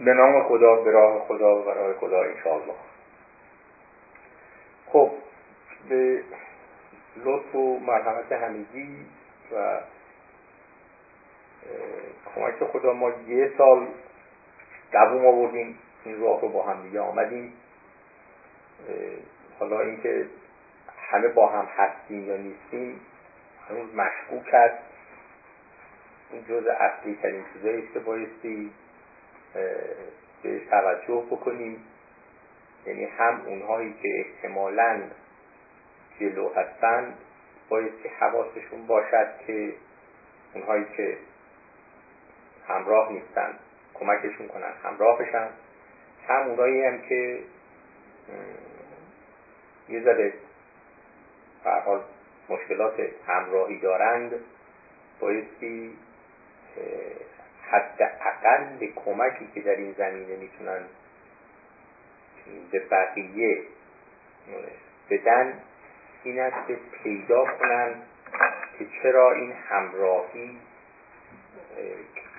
به نام خدا به راه خدا و برای خدا انشاءالله. خب به لطف و مرحمت همگی و کمک خدا ما یه سال دووم آوردیم این راه رو با هم دیگه آمدیم. حالا اینکه همه با هم هستیم یا نیستیم هنوز مشکوک است این جز اصلی ترین چیزایی که بایستی به توجه بکنیم. یعنی هم اونهایی که احتمالا جلو هستن بایستی حواسشون باشد که اونهایی که همراه نیستن کمکشون کنن همراه بشن. هم اونایی هم که یه ذره مشکلات همراهی دارند بایستی حد اقل کمکی که در این زمینه می‌تونن به بقیه بدن این است که پیدا کنن که چرا این همراهی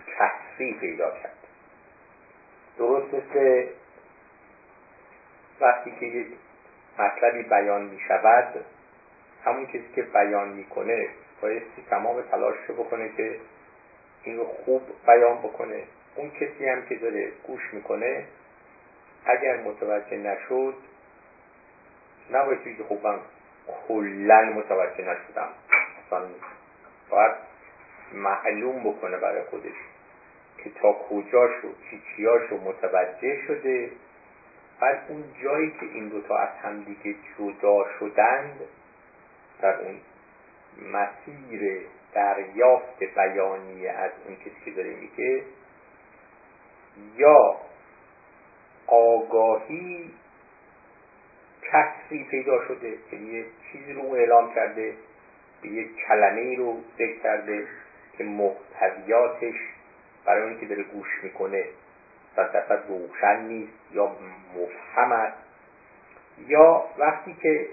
کسری پیدا کرد. درست مثل وقتی که مطلبی بیان می شود همون کسی که بیان می‌کنه بایستی تمام تلاش رو بکنه که این رو خوب بیان بکنه. اون کسی هم که داره گوش می‌کنه اگر متوجه نشد نباید که خب من کلا متوجه نشدم. اصلا باید معلوم بکنه برای خودش که تا کجا شد چی چیاشو متوجه شده. بعد اون جایی که این دوتا از همدیگه جدا شدند در اون مسیر دریافت بیانی از اون کسی که داره میگه یا آگاهی کسری پیدا شده یعنی یه چیزی رو اعلام کرده به یک کلمه رو ذکر کرده که محتویاتش برای اون که داره گوش می‌کنه صد درصد روشن نیست یا مفهم است. یا وقتی که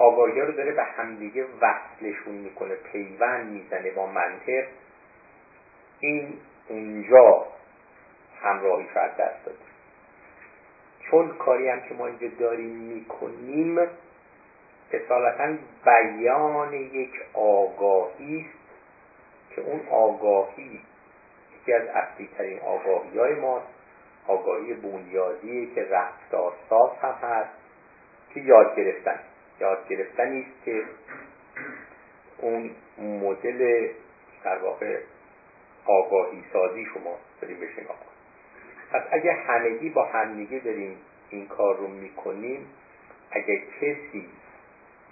آگاهی رو داره به همدیگه وصلشون می‌کنه پیوند می‌زنه با منطق. این اونجا همراهی فرد دست داده. چون کاری هم که ما اینجا داریم می‌کنیم اصالتا بیان یک آگاهی است که اون آگاهی یکی از اصلی ترین آگاهی های ماست. آگاهی بنیادی که رفتارساز هم هست که یاد گرفتن. یاد گرفتنی است که اون مدل در واقع آگاهی سازی شما داریم بهش نگاه پس اگه همگی با همدیگه داریم این کار رو می‌کنیم اگه کسی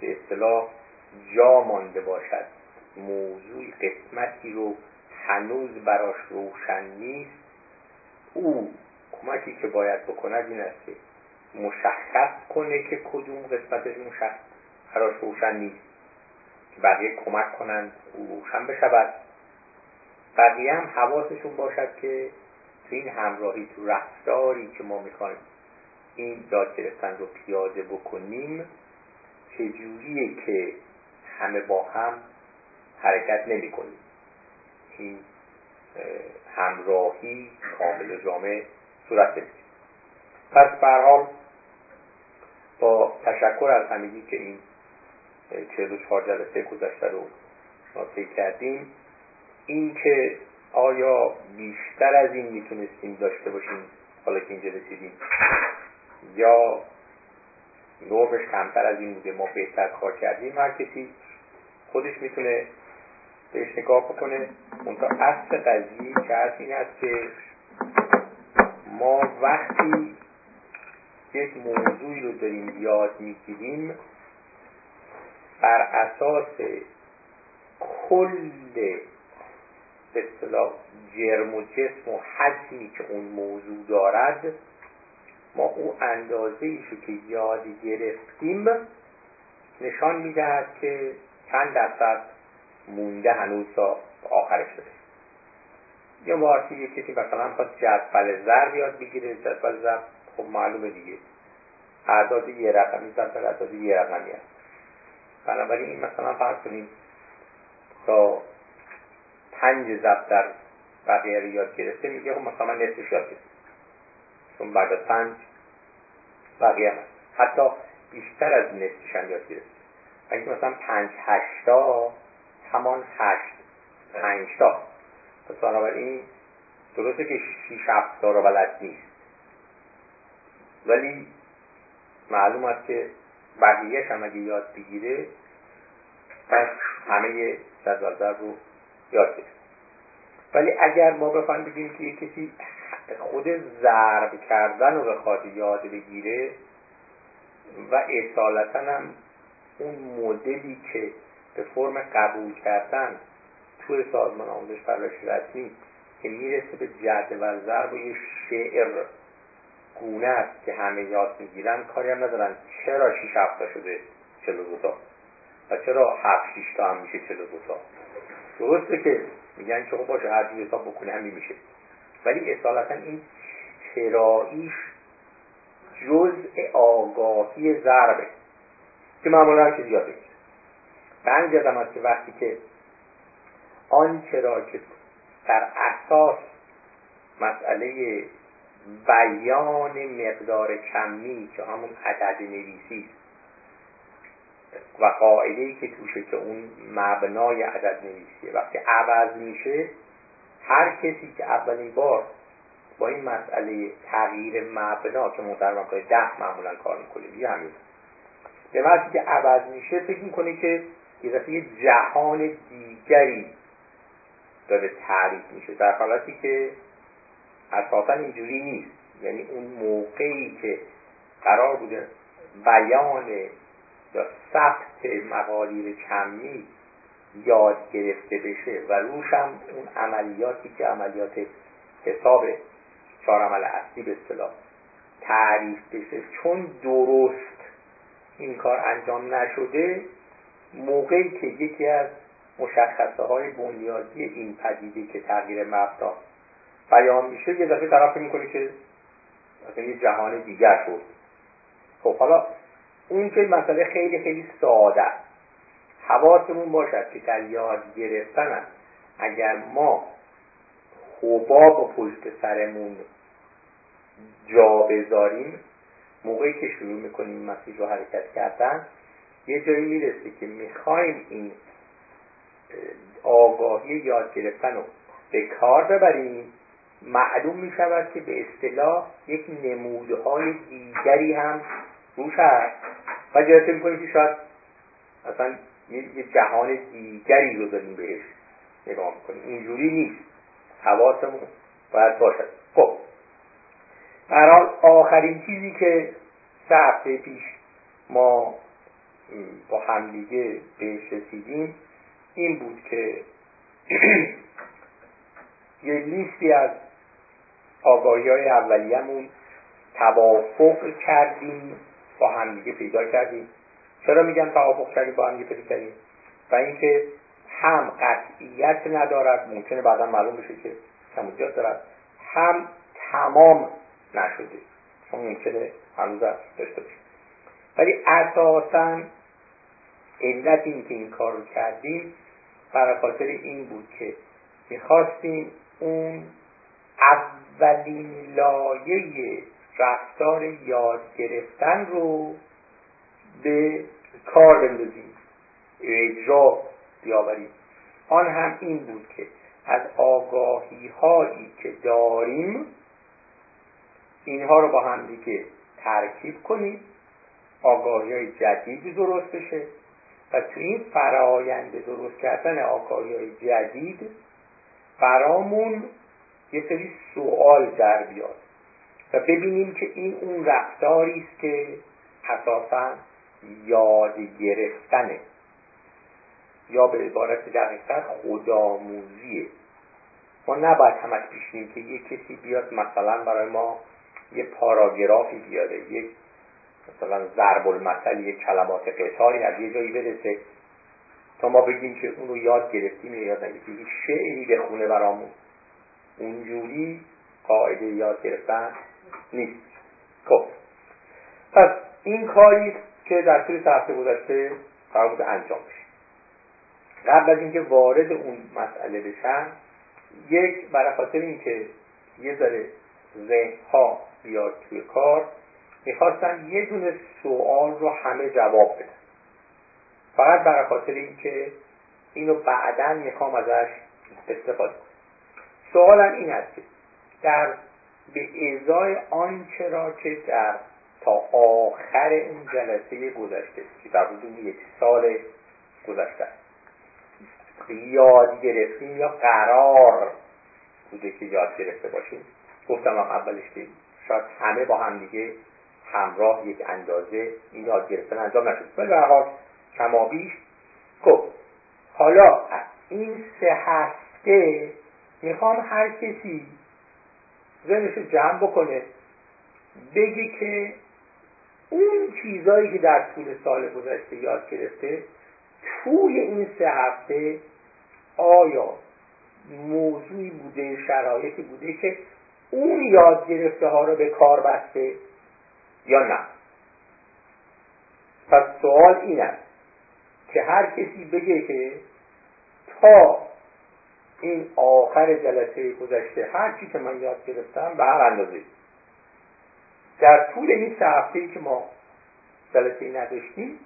به اصطلاح جا مانده باشد موضوع قسمتی رو هنوز براش روشن نیست او کمکی که باید بکند این است که مشخص کنه که کدوم قسمتش مشخص براش روشن نیست. که بقیه کمک کنند او روشن بشود. بقیه هم حواسشون باشد که تو این همراهی تو رفتاری که ما می‌خوایم این یاد گرفتن رو پیاده بکنیم چجوریه که همه با هم حرکت نمی کنیم این همراهی کامل و جامع صورت بگیریم پس برحال با تشکر از همگی که این چهل و چهار جلسه گذشته رو ناطی کردیم. این که آیا بیشتر از این می‌تونستیم داشته باشیم حالا که اینجا رسیدیم یا نوبش کمتر از این بوده ما بهتر کار کردیم؟ هر کسی خودش می‌تونه بهش نگاه بکنه. منتها اصل قضیه که هست این است که ما وقتی یک موضوعی رو داریم یاد می‌گیریم. بر اساس کل به اصطلاح جرم و جسم و حجمی که اون موضوع دارد ما او اندازه ایشو که یاد گرفتیم نشان می‌دهد که چند درصد مونده هنوز تا آخرش شده یا وقتی یک کسی مثلا خواست جدول ضرب یاد بگیره جدول ضرب خب معلومه دیگه. اعداد یه رقمی ضرب اعداد یه رقمی هست بنابراین این مثلا فرض کنیم تا پنج ضبط در بقیه رو یاد گرفته میگه خب مثلا من نصفش یاد گرفته چون بعد از پنج بقیه هست. حتی بیشتر از نصفش هم یاد گرفته. اگه مثلا پنج هشتا همان هشت پنجتا پس بنابراین درسته که شیش هفتا رو بلد نیست. ولی معلوم است که بقیهش هم اگه یاد بگیره پس همه جدول رو یاد گرفت ولی اگر ما بخوایم بگیم که کسی خود ضرب کردن رو بخواد یاد بگیره و اصالتا هم اون مدلی که به فرم قبول کردن تو سازمان آموزش پرورش رسمی که می‌رسه به جدول ضرب و یه شعر گونه است که همه یاد می‌گیرن کاری هم ندارن. چرا شیش هفته شده چلو دوتا و چرا هفت شیش تا هم میشه چلو دوتا درسته که میگن که خب باشه هر جور حساب بکنه همین میشه. ولی اصالتا این چراییش جزء آگاهی ضربه که معمولا هم چیزی یاد بگیره به همین که وقتی که آنچه را که در اساس مسئله بیان مقدار کمی که همون عدد نویسی و قاعده که توشه که اون مبنای عدد نویسیه. وقتی عوض میشه هر کسی که اولین بار با این مسئله تغییر مبنا که در مقدار ده معمولا کار می‌کنه یه همین. به وقتی که عوض میشه فکر می‌کنه که یه دفعه جهان دیگری داره تعریف میشه. در حالتی که اساسا اینجوری نیست. یعنی اون موقعی که قرار بوده بیان یا ثبت مقالیر کمی یاد گرفته بشه و روش هم اون عملیاتی که عملیات حساب چهار عمل اصلی به اصطلاح تعریف بشه چون درست این کار انجام نشده موقعی که یکی از مشخصه های بنیادی این پدیده که تغییر مبدا بیان میشه یه دفعه طرف می‌کنه که مثلا یه جهان دیگر شد. خب حالا اون که مسئله خیلی خیلی ساده حواسمون باشد که در یاد گرفتن اگر ما حباب پشت سرمون جا بذاریم موقعی که شروع می‌کنیم مسیر رو حرکت کردن یه جایی می‌رسه که می‌خوایم این آگاهی یاد گرفتن رو به کار ببریم. معلوم می شود که به اصطلاح یک نمودهای دیگری هم روش هست. و جلسه می‌کنیم که شاید اصلا یه جهان دیگری رو داریم بهش نگاه می‌کنیم. اینجوری نیست. حواسمون باید باشد. خب. برحال آخرین چیزی که سه هفته پیش ما با همدیگه بهش رسیدیم این بود که یه لیستی از آگاهی های اولیه‌مون توافق کردیم با همدیگه پیدا کردیم. چرا میگم توافق کردیم؟ با همدیگه پیدا کردیم. و اینکه هم قطعیت ندارد ممکنه بعدا معلوم بشه که کم دارد. هم تمام نشده. چون ممکنه هنوز داشته باشه ولی اساسا علت این که این کار رو کردیم برای خاطر این بود که می‌خواستیم اون اولین لایه رفتار یاد گرفتن رو به کار بندازیم. اجرا بیاوریم. آن هم این بود که از آگاهی هایی که داریم اینها رو با هم دیگه ترکیب کنیم. آگاهی های جدید درست بشه و تو این فرایند درست کردن آگاهی های جدید برامون یه سری سوال در بیاد و ببینیم که این اون رفتاری است که اساسا یاد گرفتنه. یا به عبارت دقیقتر خودآموزیه. ما نباید همش پیشنیم که یه کسی بیاد مثلا برای ما یه پاراگرافی بیاره یک مثلا ضرب المثل یک کلمات قطاری از یه جایی برسه تا ما بگیم که اونو یاد گرفتیم یا یاد نگرفتیم شعری بخونه برامون. اونجوری قاعده یاد گرفتن نیست. خب. پس این کاری که در طول هفته گذشته قرار بود انجام بشه. قبل از اینکه وارد اون مسئله بشن یک برای خاطر اینکه یه ذره ذهن ها بیاد توی کار می‌خواستم یه دونه سوال رو همه جواب بدن. فقط برای خاطر اینکه اینو بعدا می‌خوام ازش استفاده کنم. سوالم این است. که در به ازای آنچه را که در تا آخر اون جلسه گذشته که در حدود یک سال گذشته یاد گرفتیم یا قرار بوده که یاد گرفته باشیم. گفتم هم اولش که شاید همه با هم دیگه همراه یک اندازه این یاد گرفتن انجام نشد. ولی به حال کمابیش خب حالا این سه هفته می‌خوام هر کسی ذهنش رو جمع بکنه بگی که اون چیزایی که در طول سال گذشته یاد گرفته توی این سه هفته آیا موضوعی بوده شرایطی بوده که اون یاد گرفته ها رو به کار بسته یا نه؟ پس سوال این است که هر کسی بگه که تا این آخر جلسه گذشته هر چی که من یاد گرفتم به هر اندازه. در طول این سه هفته که ما جلسه نداشتیم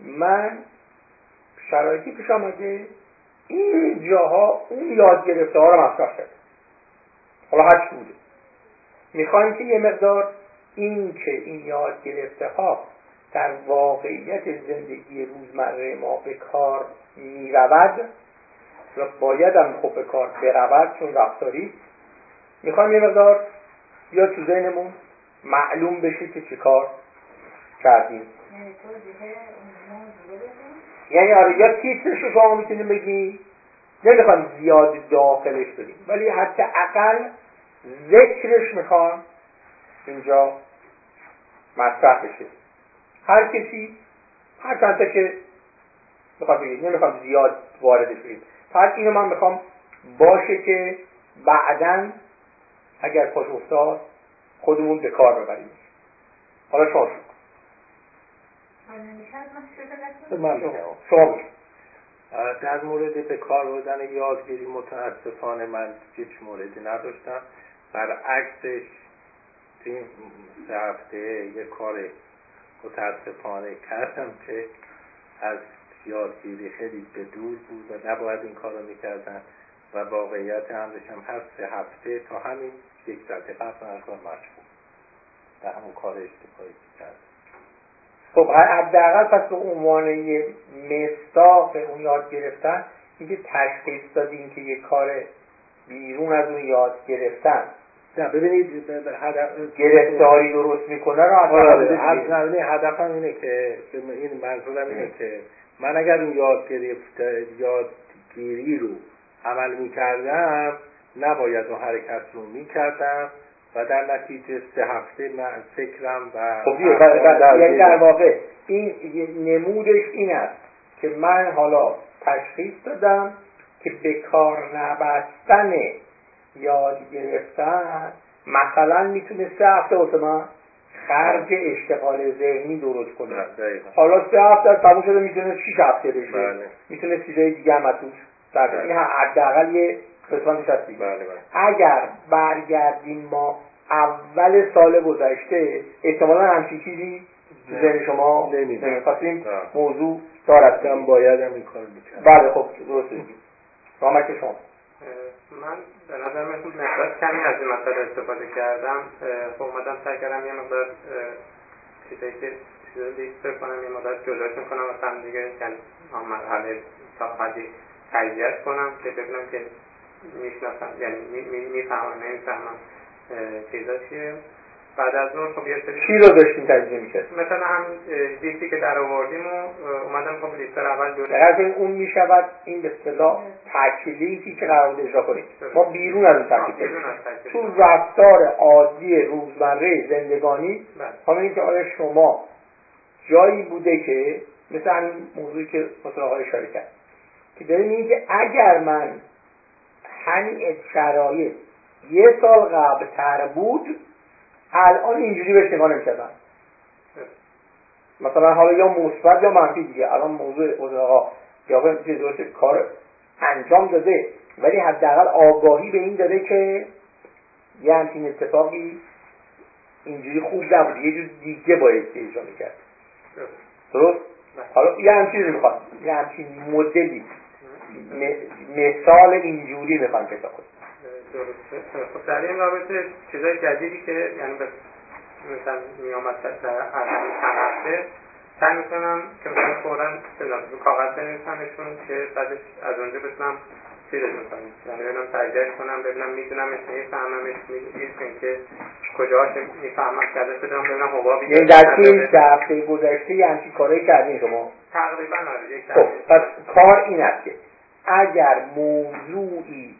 من شرایطی پیش آمده این جاها اون یاد گرفته ها رو مطرح کرد حالا هر بوده. می‌خوایم که یه مقدار این که این یاد گرفته ها در واقعیت زندگی روزمره ما به کار می‌رود و باید هم خب به کار برود چون رفتاری. می‌خوایم یه مقدار یا تو ذهنمون معلوم بشه که چه کار کردیم. یعنی آره یا تیترش رو شما می‌تونیم بگی نمی‌خوام زیاد داخلش بدیم ولی حتی اقل ذکرش می‌خوام اینجا مطرح بشه. هر کسی هر چند که می‌خواد بگید نمی‌خوام زیاد واردش بگیم فقط اینو من می‌خوام باشه که بعدا اگر پاش افتاد خودمون به کار ببریم. حالا شما من شما. در مورد به کار بردن یادگیری متاسفانه من هیچ موردی نداشتم. برعکسش این سه هفته یه کار متاسفانه کردم که از یادگیری خیلی به دور بود و نباید این کار رو می‌کردن و واقعیت همش هم هر سه هفته تا همین یک ساعت قبل من کار مشغول در همون کار اشتباهی کرد. خب حداقل پس به عنوان مستاق اون یاد گرفتن اینکه تشخیص دادیم که یه کار بیرون از اون یاد گرفتن. نه ببینید گرفتاری درست می‌کنه رو آره هدفم اینه که این منظورم اینه که من اگر اون یاد یادگیری رو عمل می‌کردم نباید اون حرکت رو می‌کردم و در نتیجه سه هفته من فکرم و خب یعنی در واقع این نمودش این است که من حالا تشخیص دادم که به کار نبستن یاد گرفتن مثلا می‌تونه سه هفته واسه من خرج اشتغال ذهنی درست کنه. حالا سه هفته تموم شده می‌تونه 6 هفته بشه. بله. می‌تونه چیزای دیگه هم ازش بله. این حداقل یه قسمتش هستی بله بله. اگر برگردیم ما اول سال گذشته احتمالا همچین چیزی ذهن شما نمی‌خواستیم موضوع دارد. باید هم این کار می‌کرد بله خب درسته. رامک شما. من به نظر من مقدار کمی از این مسئله استفاده کردم. خب اومدم سعی کردم یه مقدار چیزایی که چیزا لیست کنم یه مقدار جلوشون کنم مثلا دیگه یعنی مرحله تا حدی تجزیهش کنم که ببینم که می‌شناسم یعنی می‌فهمم نمی‌فهمم چیزا چیه. بعد از اون خب یه سری چی رو داشتیم تجزیه می‌کرد مثلا هم لیستی که در آوردیم و اومدم خب لیست اول دو در اون می‌شود این به اصطلاح تکلیفی که قرار بود اجرا کنیم. ما بیرون از اون تکلیف تو رفتار عادی روزمره زندگانی بله. اینکه آیا شما جایی بوده که مثل همین موضوعی که مثلا آقای اشاره کرد که داریم که اگر من همین شرایط یه سال قبل تر بود الان اینجوری بهش نگاه نمی‌کردن. مثلا حالا یا مثبت یا منفی دیگه. الان موضوع آقا یا درست کار انجام داده ولی حداقل آگاهی به این داده که یه همچین اتفاقی اینجوری خوب نبود. یه جور دیگه باید اجرا می‌کرد. درست؟ حالا یه همچین رو می‌خواد یه همچین مدلی. مثال اینجوری می‌خوام پیدا کنیم درسته. خب در این رابطه چیزای جدیدی که یعنی به مثلا میامد در هفته سعی می‌کنم که مثلا فورا به کاغذ بنویسمشون که بعدش از اونجا بتونم چیزشون کنم یعنی ببینم تجزیهش کنم ببینم میدونمش میفهممش می‌دونم که کجاش می‌فهمم که ازش بدونم ببینم حبابی یعنی در این هفته گذشته یه همچین کارهایی کردین شما؟ تقریبا آره یک خب پس کار این است که اگر موضوعی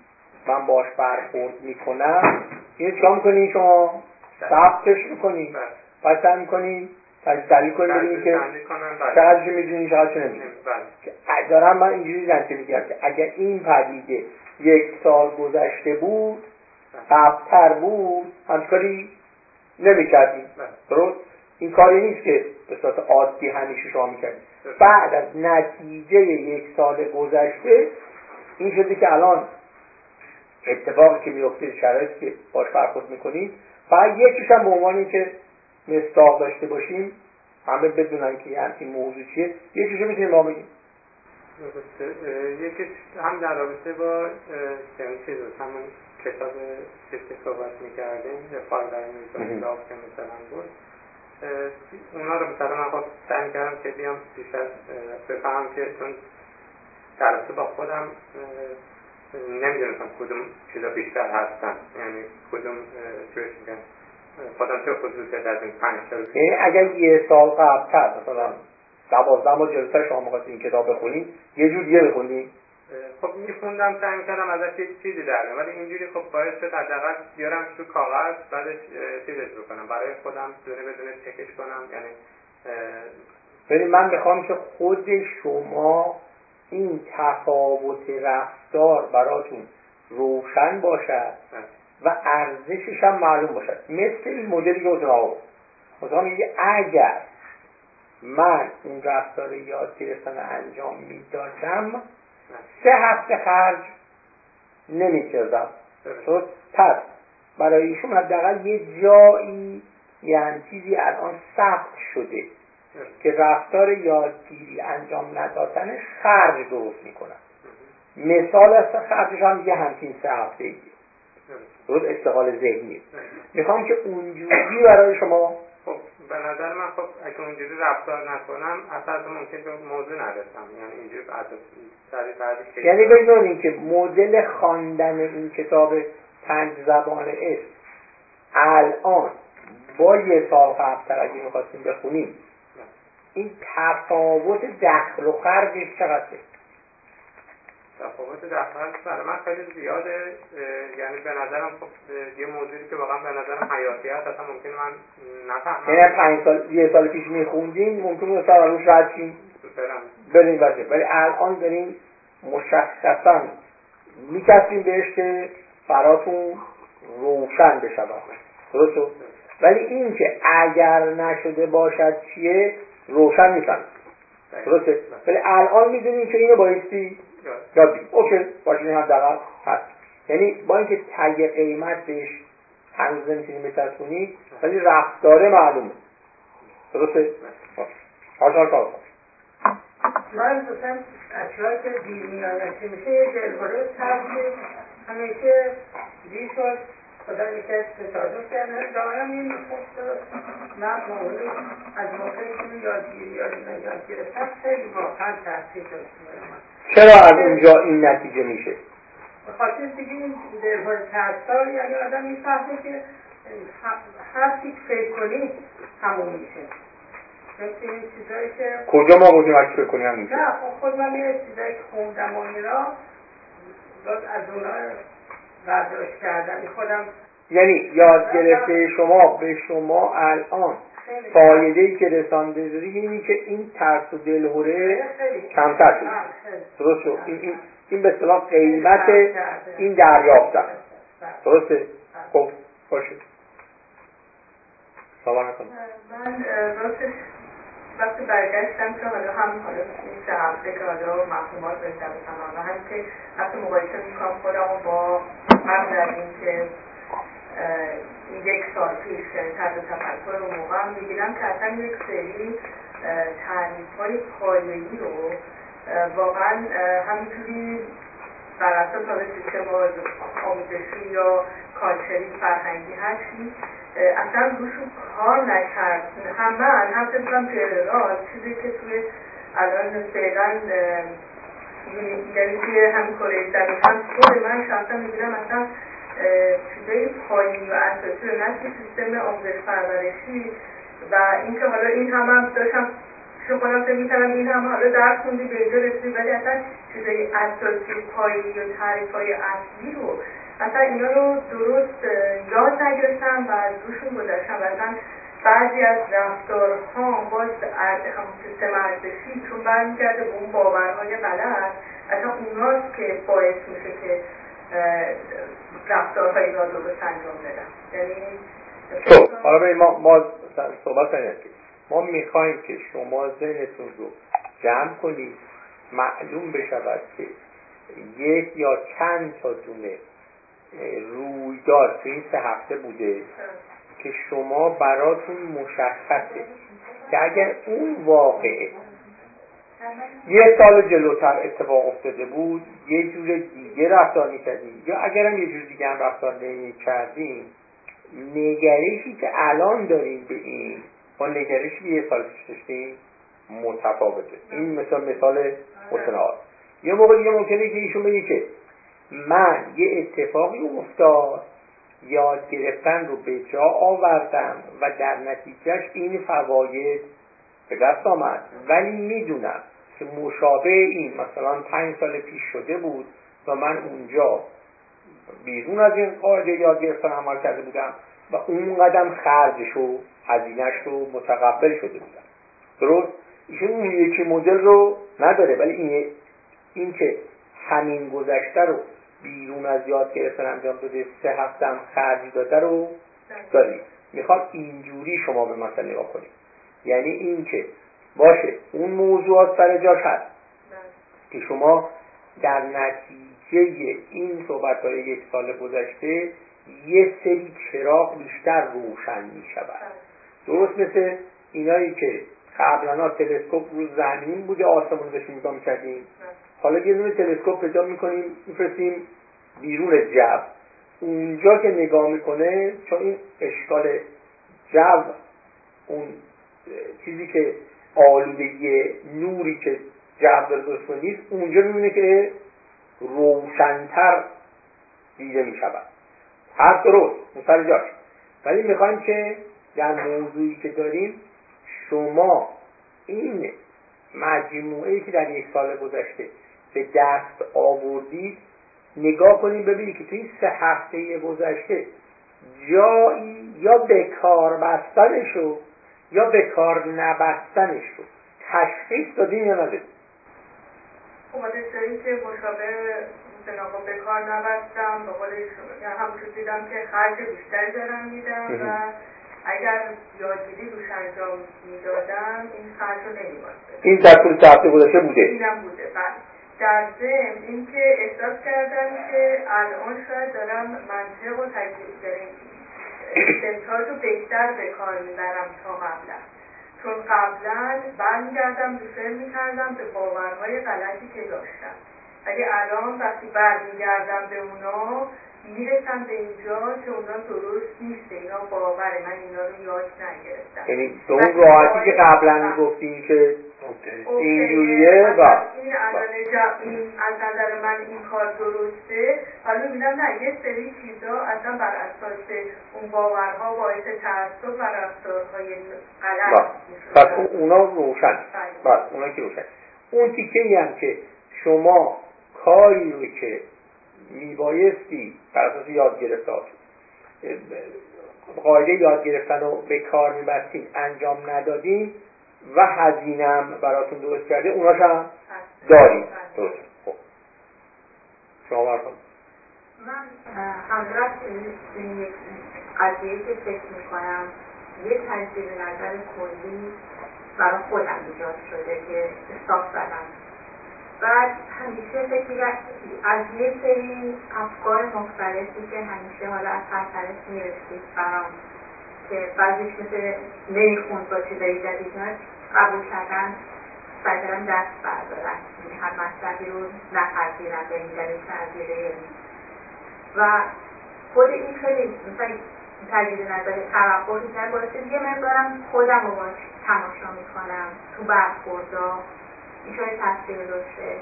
من باش برخورد می‌کنم. این چیکار می‌کنی شما؟ ثبتش می‌کنی. بله. پس هم می‌کنی؟ دلیل کنی ببینی که بله. چقدرش می‌دونی چقدرش نمی‌دونی. بله. دارم من اینجوری زنچه میگم که اگر این پدیده یک سال گذشته بود قبلتر بود همچکاری نمی‌کردیم. درست؟ این کاری نیست که به صورت عادی همیشه شما می‌کردیم بعد از نتیجه یک سال گذشته این شده که الان اتفاقی که میفته شرایطی که باش برخورد می‌کنید فقط یکیش هم به عنوان که مستاق داشته باشیم همه بدونن که همچین موضوع چیه یکیشو می‌تونیم ما بگیم. یکیش هم در رابطه با یعنی چیز همون کتاب که صحبت می‌کردیم یه فایل در این که مثلا بود. اونا رو مثلا من خب سعی کردم که بیام بیشتر بفهم که چون در با خودم نمی‌دونستم کدوم چیزا بیشتر هستن. یعنی کدوم چیش میگن خودم چه خصوصیت از این پنج سال یعنی اگر یه سال قبلتر مثلا دوازده ما جلوتر شما می‌خواستین این کتاب بخونی یه جور دیگه بخونی خب میخوندم سعی می‌کردم ازش یه چیزی در ولی اینجوری خب باید شد حداقل بیارم تو کاغذ بعدش چیزش بکنم. برای خودم دونه بدونه چکش کنم. یعنی ببین من می‌خوام که خود شما این تفاوت رفتار براتون روشن باشد و ارزشش هم معلوم باشد. مثل این مدلی که آقا مثلا میگه اگر من اون رفتار یاد گرفتن انجام می‌دادم سه هفته خرج نمی‌کردم. پس برای ایشون حداقل یه جایی یعنی چیزی الان ثبت شده. که رفتار یادگیری انجام ندادن خرج درست می‌کنن مثال از خرجش هم یه همچین سه هفته ایه درست استقال ذهنیه می‌خوام که اونجوری برای شما خب به نظر من خب اگه اونجوری رفتار نکنم اصلا ممکن به موضوع نداشتم یعنی اینجوری سری یعنی بدونین که مدل خواندن این کتاب پنج زبان اسم الان با یه سال قبلتر اگه می‌خواستیم بخونیم این تفاوت دخل و خرجش چقدره تفاوت دخل برای من خیلی زیاده یعنی به نظرم خب یه موضوعی که واقعا به نظرم حیاتی هست اصلا ممکن من نفهمم. یعنی پنج سال یه سال پیش میخوندین ممکن بود سال روش رد شیم بریم وجه ولی الان داریم مشخصا میکسیم بهش که فراتون روشن بشود درست ولی این که اگر نشده باشد چیه؟ روشن می‌فهمید درسته؟ ولی الان می‌دونیم که اینو بایستی یاد بگیم اوکی باشه این حداقل هست. یعنی با اینکه تگ قیمتش هنوز نمی‌تونیم بچسبونی ولی رفتاره معلومه. درسته؟ حالا کار من مثلا اشیاء که دیر میشه؟ یه سبز همیشه دیر خدا می‌کرد تصادف کرد دائم این من موقعی از موقعی که یادگیری یاد یاد گرفتم خیلی واقعا تاثیر داشت چرا از اونجا این نتیجه میشه؟ خاطر دیگه این دربار ترسال یعنی آدم می‌فهمه که هر چی فکر کنی همون میشه. که کجا ما گفتیم هر فکر کنی همون میشه؟ نه خب خود من یه چیزایی که خوندم و اینا از اونا برداشت کردن خودم یعنی یاد گرفته شما به شما الان فایده ای که رسانده داری اینی که این ترس و دلهوره کمتر شد. درست شد. این, این, این به اصطلاح قیمت این دریافتن. درسته؟ خب باشه. نکن من راستش وقتی برگشتم که حالا هم حالا این سه هفته که حالا مفهومات بهتر بفهمم و هم که وقتی مقایسه می‌کنم خودم با قبل از اینکه یک سال پیش که طرز تفکر اون موقع می‌بینم که اصلا یک سری تعریف های پایه‌ای رو واقعا همینجوری بر اساس حالا سیستم آموزشی یا کالچری فرهنگی هرچی اصلا روشون کار نکرد. هم من هم فکرم جنرال چیزی که توی الان فعلا یعنی توی هم کره هم خود من شخصا می‌بینم اصلا چیزای پایینی و اساسی رو نه سیستم آموزش پرورشی و اینکه حالا این هم هم داشتم چون خودم فکر می‌کردم این هم حالا درس خوندی به اینجا رسیدی ولی اصلا چیزای اساسی پایینی و تعریف های اصلی رو اصلا اینا رو درست یاد نگرفتم و از روشون گذاشتم و اصلا بعضی از رفتارها باز همون سیستم ارزشی چون برمیگرده به اون باورهای غلط اصلا اوناست که باعث میشه که رفتارهای نادرست انجام بدن. یعنی خب حالا ما ما صحبت ما می‌خوایم که شما ذهنتون رو جمع کنید معلوم بشود که یک یا چند تا دونه رویداد تو این سه هفته بوده که شما براتون مشخصه که اگر اون واقعه یه سال جلوتر اتفاق افتاده بود یه جور دیگه رفتار می‌کردیم یا اگرم یه جور دیگه هم رفتار نمی‌کردیم نگرشی که الان داریم به این با نگرشی که یه سال پیش داشتیم متفاوته. این مثال مثال متناقض یه موقع دیگه ممکنه که ایشون بگه که من یه اتفاقی افتاد. یاد گرفتن رو به جا آوردم و در نتیجهش این فواید به دست آمد. ولی می‌دونم که مشابه این مثلا پنج سال پیش شده بود و من اونجا بیرون از این قاعده یاد گرفتن عمل کرده بودم و اون قدم خرجش و هزینهش رو متقبل شده بودم. درست؟ ایشون اون یکی مدل رو نداره ولی این این که همین گذشته رو بیرون از یاد گرفتن انجام داده سه هفته هم خرج داده رو داریم. می‌خواد اینجوری شما به مسئله نگاه کنید. یعنی این که باشه اون موضوعات سر جاش هست. که شما در نتیجه این صحبت های یک سال گذشته یه سری چراغ بیشتر روشن می شود درست مثل اینایی که قبلا تلسکوپ رو زمین بوده آسمون رو داشتیم نگاه می‌کردیم. حالا یه دونه تلسکوپ پیدا می‌کنیم میفرستیم بیرون جو. اونجا که نگاه می‌کنه چون این اشکال جو اون چیزی که آلودگی نوری که جو داره درست نیست اونجا می‌بینه که روشنتر دیده می‌شود. هر درست مثال جاش. ولی می‌خوایم که در موضوعی که داریم شما این مجموعه که در یک سال گذشته به دست آوردید نگاه کنیم ببینید که توی سه هفته گذشته جایی یا به کار بستنش رو یا به کار نبستنش رو تشخیص دادیم یا ندادیم؟ خب که مشابه به کار نبستم به قول همونجور دیدم که خرج بیشتری دارم میدم و اگر یادگیری روش انجام می‌دادم این خرج رو نمیباسته این در طول هفته گذشته بوده؟ اینم بوده بله. در ضمن اینکه احساس کردم که الان شاید دارم منطق و تجدید استنتاج رو بهتر به کار می‌برم تا قبلا. چون قبلا برمیگردم ریفر می‌کردم به باورهای غلطی که داشتم. ولی الان وقتی برمیگردم به اونا می‌رسم به اینجا که اونا درست نیست. اینا باوره. من اینا رو یاد نگرفتم. یعنی به اون راحتی که قبلا می‌گفتیم که اینجوریه و این این از نظر من این کار درسته. حالا می‌بینم نه یه سری چیزا اصلا بر اساس اون باورها باعث تعصب و رفتارهای غلط پس اونا روشن. بله. بس اونا که روشن. اون تیکه هم که شما کاری رو که میبایستی بر اساس یاد گرفته قاعده یاد گرفتن رو به کار میبستیم انجام ندادیم و هزینم براتون درست کرده اوناش هم داریم. درست. خب. شما من همراه این قضیه که فکر می‌کنم یه تجدید نظر کلی برای خودم ایجاد شده که استاف زدم بعد همیشه فکر از یه سری افکار مختلفی که همیشه حالا از هر طرف می‌رسید برام. که بعضیش مثل نمی‌خوند با چیزایی جدید قبول کردن سعی دست بردارن. یعنی هر مطلبی رو نپذیرم به این دلیل تغییر و خود این خیلی مثلا تجدید نظر توقع می‌کنم باعث یه مقدارم خودم رو باش تماشا می‌کنم. تو برخوردا این شاید تاثیر داشته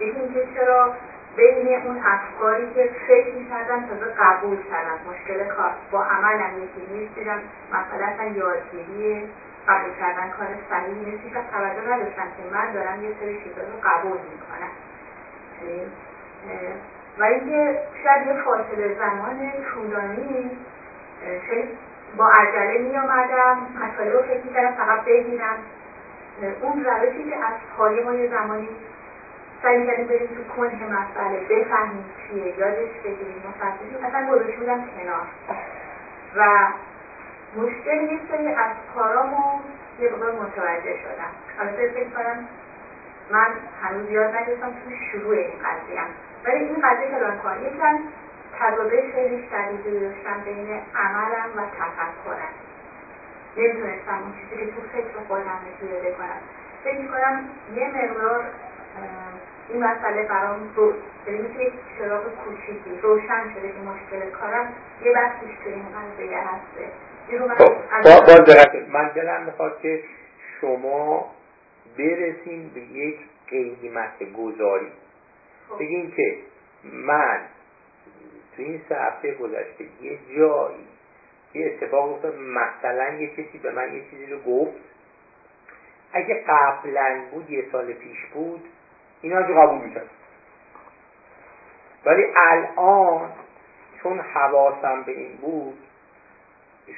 یکی اینکه چرا بین اون افکاری که فکر می‌کردم تازه قبول کردم مشکل کار. با عملم یکی نیست دیدم مثلا یادگیری قبول کردن کار صحیح نیست. هیچ توجه نداشتم که من دارم یه سری چیزا رو قبول می‌کنم. یعنی، و اینکه شاید یه فاصله زمان طولانی با عجله می آمدم مسائل رو فکر می‌کردم فقط بگیرم اون روشی که از پای ما یه زمانی سعی می‌کردیم بریم تو کنه مسئله بفهمیم چیه یادش بگیریم. مفصلی اصلا گذاشته بودم کنار. و مشکل یه سری از کارامو یه بقدر متوجه شدم. البته فکر کنم من هنوز یاد نگرفتم تو شروع این قضیه ولی این قضیه که کار یکم تضاده خیلی شدیدی داشتم بین عملم و تفکرم. نمی‌تونستم اون چیزی که تو فکر خودم پیاده کنم. فکر می‌کنم یه مقدار این مسئله برام رو یعنی مثل یک چراغ کوچیکی روشن شده که مشکل کارم یه بخشیش توی این قضیه هسته. خب با من دلم می‌خواد که شما برسیم به یک قیمت گذاری. خب. بگین که من تو این سه هفته گذشته یه جایی یه اتفاق افتاد مثلا یه کسی به من یه چیزی رو گفت. اگه قبلا بود یه سال پیش بود اینا رو قبول می‌کرد ولی الان چون حواسم به این بود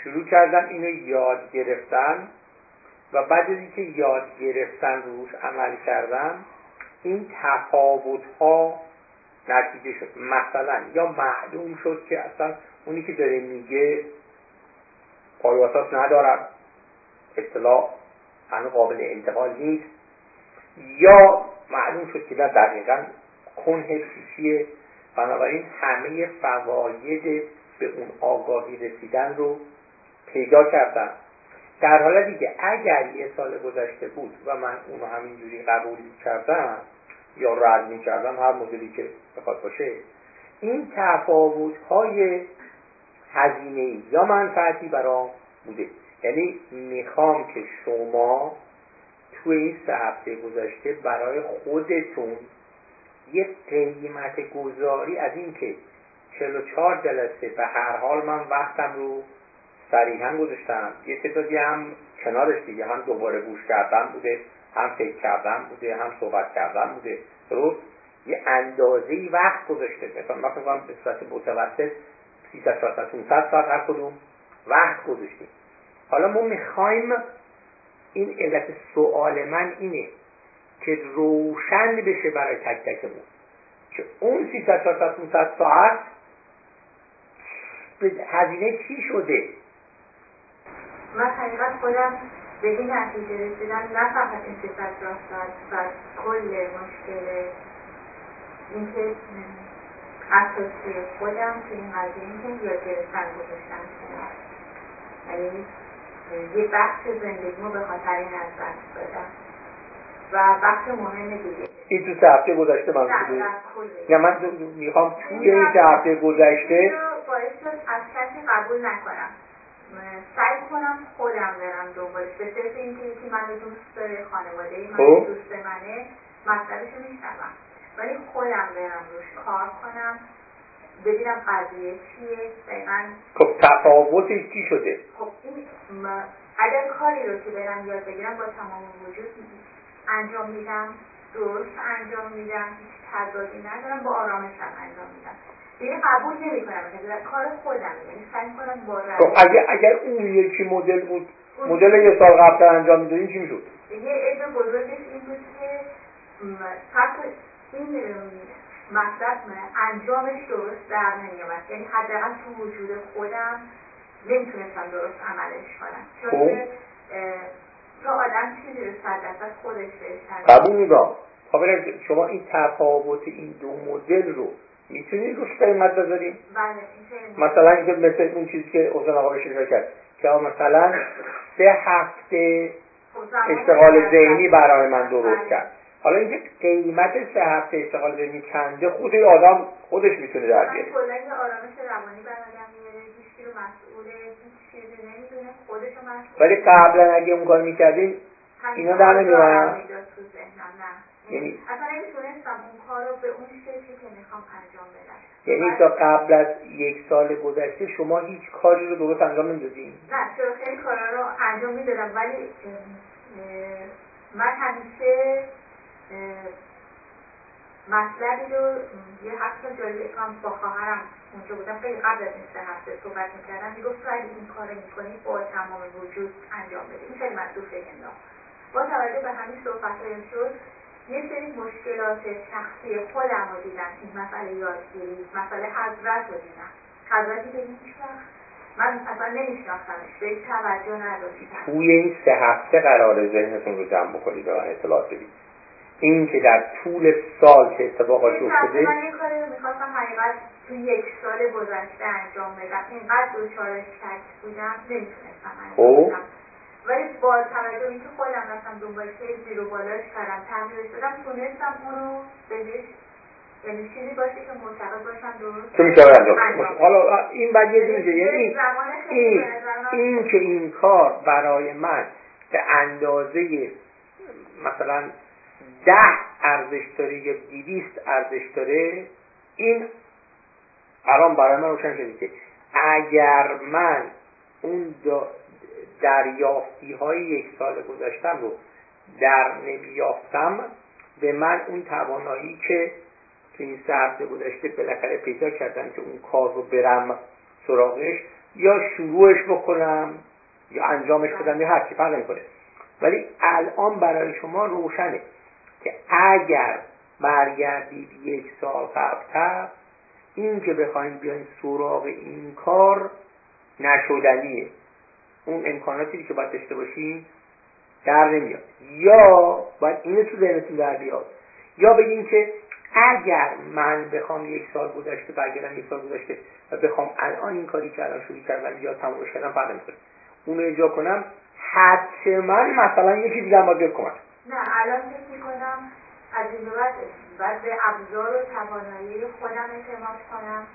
شروع کردم اینو یاد گرفتن و بعد از اینکه یاد گرفتن روش عمل کردم این تفاوت ها نتیجه شد. مثلا یا معلوم شد که اصلا اونی که داره میگه پایواساس ندارد اطلاع هنوز قابل انتقال نیست. یا معلوم شد که نه دقیقا کنه چیه بنابراین همه فواید به اون آگاهی رسیدن رو پیدا کردم در حالتی که اگر یه سال گذشته بود و من اونو همینجوری قبول کردم یا رد می کردم هر مدلی که بخواد باشه این تفاوت های هزینه یا منفعتی برام بوده. یعنی می‌خوام که شما توی این سه هفته گذشته برای خودتون یه قیمت گذاری از این که 44 جلسه به هر حال من وقتم رو صریحا گذاشتم یه تعدادی هم کنارش دیگه هم دوباره گوش کردن بوده هم فکر کردن بوده هم صحبت کردن بوده. درست؟ یه اندازه وقت گذاشته. مثلا فکر به صورت متوسط 300 400 500 ساعت هر کدوم وقت گذاشتیم. حالا ما می‌خوایم این علت سوال من اینه که روشن بشه برای تک تکمون. که اون 300 400 500 ساعت به هزینه چی شده؟ من حقیقت خودم به این نتیجه رسیدم نه فقط این صفت راست و کل مشکل اینکه اساسی خودم که این قضیه اینکه یاد گرفتن گذاشتم کنار. یعنی یه بخش زندگیمو به خاطر این از دست دادم و بخش مهم دیگه. این تو سه هفته گذشته من شده یا من می‌خوام توی این سه هفته گذشته باعث شد از کسی قبول نکنم. سعی کنم خودم برم دنبالش. به صرف اینکه یکی منو دوست داره خانواده من خب. دوست منه مطلبش میشنوم. ولی خودم برم روش کار کنم. ببینم قضیه چیه. دقیقا. خب تفاوتش چی شده؟ خب این اگر کاری رو که برم یاد بگیرم با تمام وجود انجام میدم. درست انجام میدم. هیچ تضادی ندارم. با آرامشم انجام میدم. دیگه قبول نمی کنم کار خودم. یعنی سعی کنم با خب اگر, اگر اون یکی مدل بود مدل یه سال قبل انجام می‌دادین چی می‌شد؟ یه عده بزرگش این بود که فقط این مطلب انجامش درست در نمیامد یعنی حداقل تو وجود خودم نمی‌تونستم درست عملش کنم. چون خب. تو آدم چیزی رو صد درصد خودش قبول میدام خب شما این تفاوت این دو مدل رو می‌تونید روش قیمت بذاریم؟ بله مثلا اینکه مثل اون چیزی که حسین آقا بهش کرد که مثلا سه هفته خب، اشتغال ذهنی برای من درست بله. کرد. حالا اینکه قیمت سه هفته اشتغال ذهنی چنده خود آدم خودش می‌تونه در بیاره. کلا یه آرامش روانی بر آدم میاره هیچ رو مسئول هیچ چیزی نمی‌دونه خودش مسئول. ولی قبلا اگه اون کار می‌کردین اینا در نمیومد یعنی اصلا نمی‌تونستم اون کار رو به اون شکلی که می‌خوام انجام بدم. یعنی تا قبل از یک سال گذشته شما هیچ کاری رو درست انجام نمی‌دادین؟ نه چرا خیلی کارا رو انجام می‌دادم ولی من همیشه مطلبی رو یه حرف جالب کنم با خواهرم اونجا بودم خیلی قبل از این سه هفته صحبت می‌کردم می‌گفت تو اگه این کار می‌کنی با تمام وجود انجام بدی. این خیلی من دوست با توجه به همین صحبت شد یه سری مشکلات شخصی خودم رو دیدم. این مسئله یادگیری مسئله حضرت رو دیدم. حضرتی که هیچ وقت من اصلا نمیشناختمش. به توجه نداشتم. توی این سه هفته قرار ذهنتون رو جمع بکنید به من اطلاعات بدید این که در طول سال که اتفاقات افتاده من یه کاری رو می‌خواستم حقیقت تو یک سال گذشته انجام بدم. اینقدر دچار شک بودم نمی‌تونستم انجام خب. بدم. ولی با توجه اینکه خودم رفتم دنبالش زیر و بالاش کردم تغییرش دادم تونستم اونو بهش یعنی چیزی باشه که معتقد باشم درست میشه انجام حالا این بعد یه دونه یعنی این این که این کار برای من به اندازه مثلا ده ارزش داره یا دیویست ارزش داره این الان برای من روشن شده که اگر من اون دریافتی های یک سال گذشتم رو در نمیافتم به من اون توانایی که تو این سه هفته گذشته بالاخره پیدا کردم که اون کار رو برم سراغش یا شروعش بکنم یا انجامش بدم یا هرچی فرق نمی‌کنه. ولی الان برای شما روشنه. که اگر برگردید یک سال قبلتر این که بخوایم بیاین سراغ این کار نشدنیه. اون امکاناتی که باید داشته باشین در نمیاد. یا باید اینو تو ذهنتون در بیاد. یا بگین که اگر من بخوام یک سال گذشته برگردم یک سال گذشته و بخوام الان این کاری که الان شروع کردم یا تمامش کردم فرق نمی‌کنه. اونو اجرا کنم حتما مثلا یکی دیگه باید بیاد کمک. نه الان فکر می‌کنم از این بعد باید به ابزار و توانایی خودم اعتماد کنم.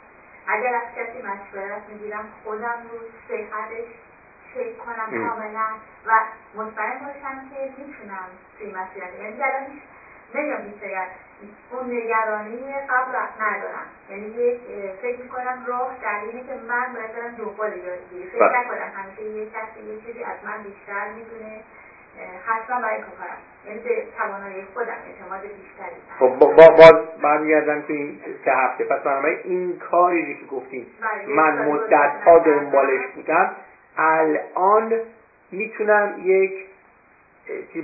اگر از کسی مشورت می‌گیرم خودم رو صحتش چک کنم کاملا و مطمئن باشم که می‌تونم توی مسیرم. یعنی الان نمیام بیشتر اون نگرانی قبل ندارم. یعنی یک فکر می‌کنم راه در اینه که من باید برم دنبال یادگیری. فکر بله. نکنم همیشه یه کسی یه چیزی از من بیشتر می‌دونه. حتما برای کارم یعنی به توانایی خودم اعتماد بیشتری. خب با باز برمیگردم تو این سه هفته. پس برنامه این کاری که گفتیم بله، من مدت ها دنبالش بودم. الان می‌تونم یک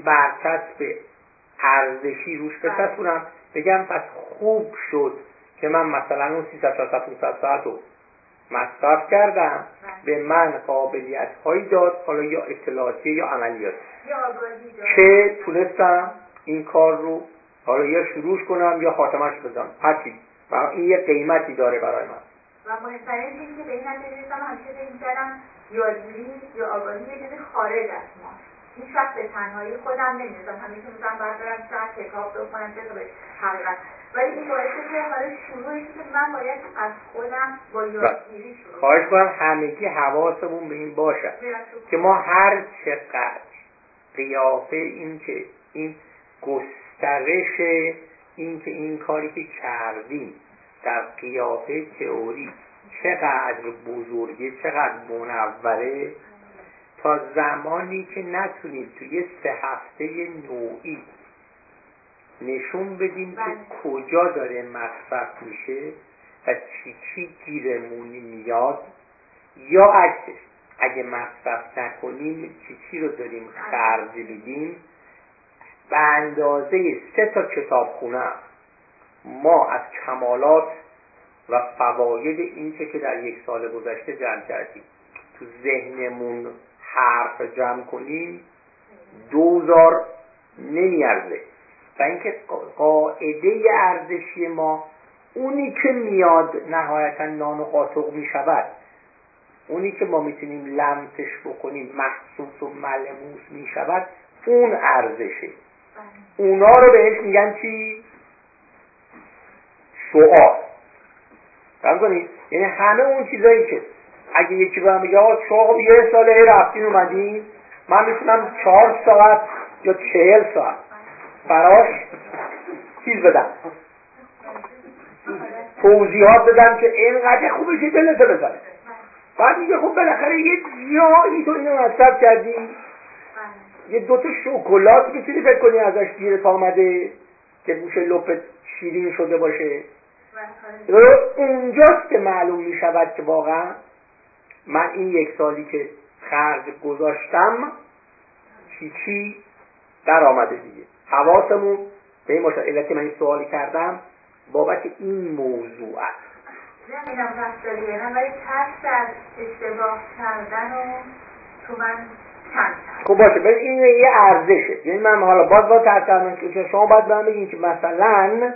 برچسب ارزشی روش بله. بچسبونم. بگم پس خوب شد که من مثلا اون 300 400 500 ساعت رو مصرف کردم. بله. به من قابلیت هایی داد حالا یا اطلاعاتی یا عملیات که تونستم این کار رو حالا یا شروع کنم یا خاتمش بزنم هرچی این یه قیمتی داره برای من. و این که به این نتیجه همیشه فکر می‌کردم یادگیری یا آگاهی یه چیزی خارج از ما. هیچ وقت به تنهایی خودم نمی‌رسم همیشه میگم باید برم چند کتاب بخونم چه به حقیقت ولی این باعث که حالا شروعش که من باید از خودم با. یادگیری شروع خواهش کنم همگی حواسمون به این باشه که ما هر چقدر قیافه این که این گسترش این که این کاری که کردیم در قیافه تئوری چقدر بزرگه چقدر منوره تا زمانی که نتونید توی سه هفته نوعی نشون بدیم که بله. کجا داره مصرف میشه و چی چی گیرمونی میاد یا عکسش اگه مصرف نکنیم چی چی رو داریم بله. خرج میدیم به اندازه سه تا کتاب خونه ما از کمالات و فواید این که در یک سال گذشته جمع کردیم تو ذهنمون حرف جمع کنیم دوزار نمیارزه و اینکه قاعده ارزشی ما اونی که میاد نهایتا نان و قاطق می‌شود اونی که ما می‌تونیم لمسش بکنیم محسوس و ملموس می‌شود اون ارزشه. اونا رو بهش میگن چی؟ شعار کنید یعنی همه اون چیزایی که اگه یکی به من بگه شما خب یه ساله رفتین اومدین. من می‌تونم چهار ساعت یا چهل ساعت براش چیز بدم. توضیحات بدم که اینقدر خوبه که دلته بزنه. بعد میگه خب بالاخره یه جایی تو اینو مصرف کردی. یه دوتا شکلات می‌تونی فکر کنی ازش گیرت آمده که گوش لپت شیرین شده باشه. اونجاست که معلوم می‌شود که واقعا من این یک سالی که خرج گذاشتم چی چی در آمده دیگه. حواسمون به این باشه. علت من این سوالی کردم بابت این موضوع. است نمی‌دونم رفتاریه ولی ترس از اشتباه کردن و تو من خب باشه ببین این یه ارزشه. یعنی من حالا باز با ترس کردن که شما باید من بگین که مثلا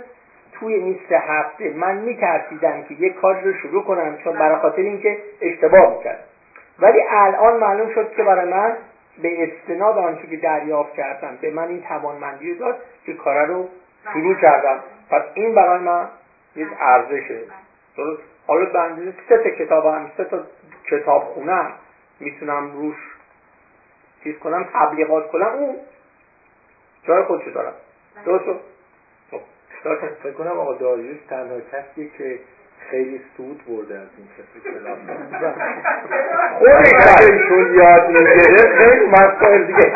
توی این سه هفته من میترسیدم که یه کاری رو شروع کنم چون برای خاطر اینکه اشتباه می‌کردم ولی الان معلوم شد که برای من به استناد آنچه که دریافت کردم به من این توانمندی رو داد که کار رو شروع کردم. پس این برای من یک ارزشه. درست؟ حالا بنده سه تا کتاب هم سه تا کتاب خونم می‌تونم روش چیز کنم تبلیغات کنم. اون جای خودشو دارم. درست خب فکر کنم آقا داریوش تنها کسی که خیلی سود برده از این کسی کلاس خودش ایشون یاد می‌گیره. خیلی مسائل دیگه.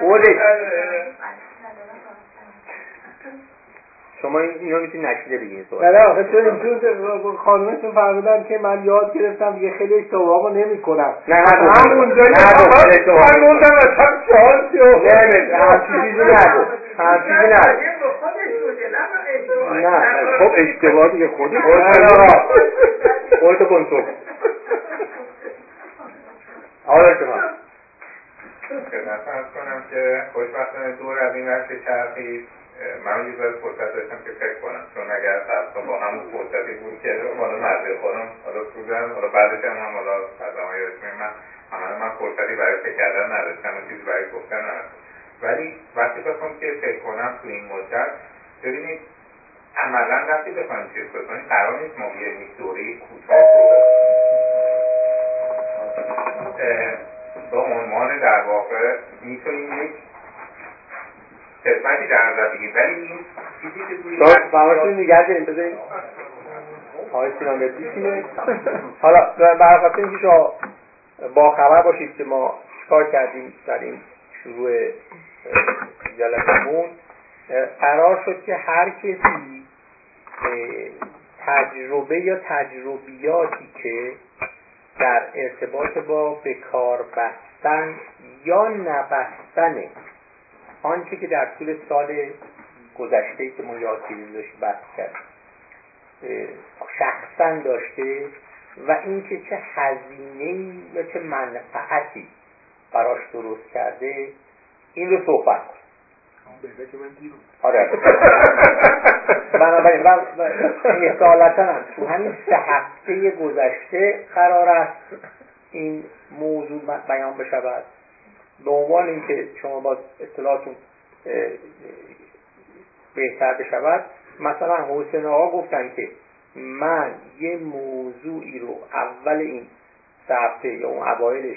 خودش. شما اینو می‌تونی نشیده نه نه آخه چون اینجور خانومتون فرمودن که من یاد گرفتم دیگه خیلی اشتباهمو نمی کنم نه نه. همونجا من شانسی نه نه همچی چیزی نگو. همچی چیزی نگو. نه خب اشتباه دیگه خودی خودتو کنترل حالا شما خدمت کنم که خوشبختانه دور از این وقت چرخی من یه ذره فرصت داشتم که فکر کنم چون اگر فرض با همون فرصتی بود که حالا مرد خودم حالا سوزن حالا بعدش هم هم حالا از من عملا من فرصتی برای فکر کردن نداشتم و چیزی برای گفتن نداشتم ولی وقتی بخوام که فکر کنم تو این مدت ببینید عملا وقتی بخوایم چیز بکنیم قرار نیست ما بیایم یک دوره کوتاه رو به عنوان در واقع می‌تونیم یک خدمتی در نظر بگیریم. ولی این چیزی که توی فرمایشتون نگه داریم؟ بذاریم. آقای سینا مردی حالا برای اینکه شما با خبر باشید که ما چیکار کردیم در این شروع جلسمون قرار شد که هر کسی تجربه یا تجربیاتی که در ارتباط با بکار بستن یا نبستن آنچه که در طول سال گذشته که ما یادگیری داشت بحث کرد شخصا داشته و اینکه چه هزینه یا چه منفعتی براش درست کرده این رو صحبت کن آره. بنابراین احتالتا هم تو همین سه هفته گذشته قرار است این موضوع بیان بشود. به عنوان اینکه شما با اطلاعاتون بهتر بشود مثلا حسین آقا گفتن که من یه موضوعی رو اول این هفته یا اون اوایلش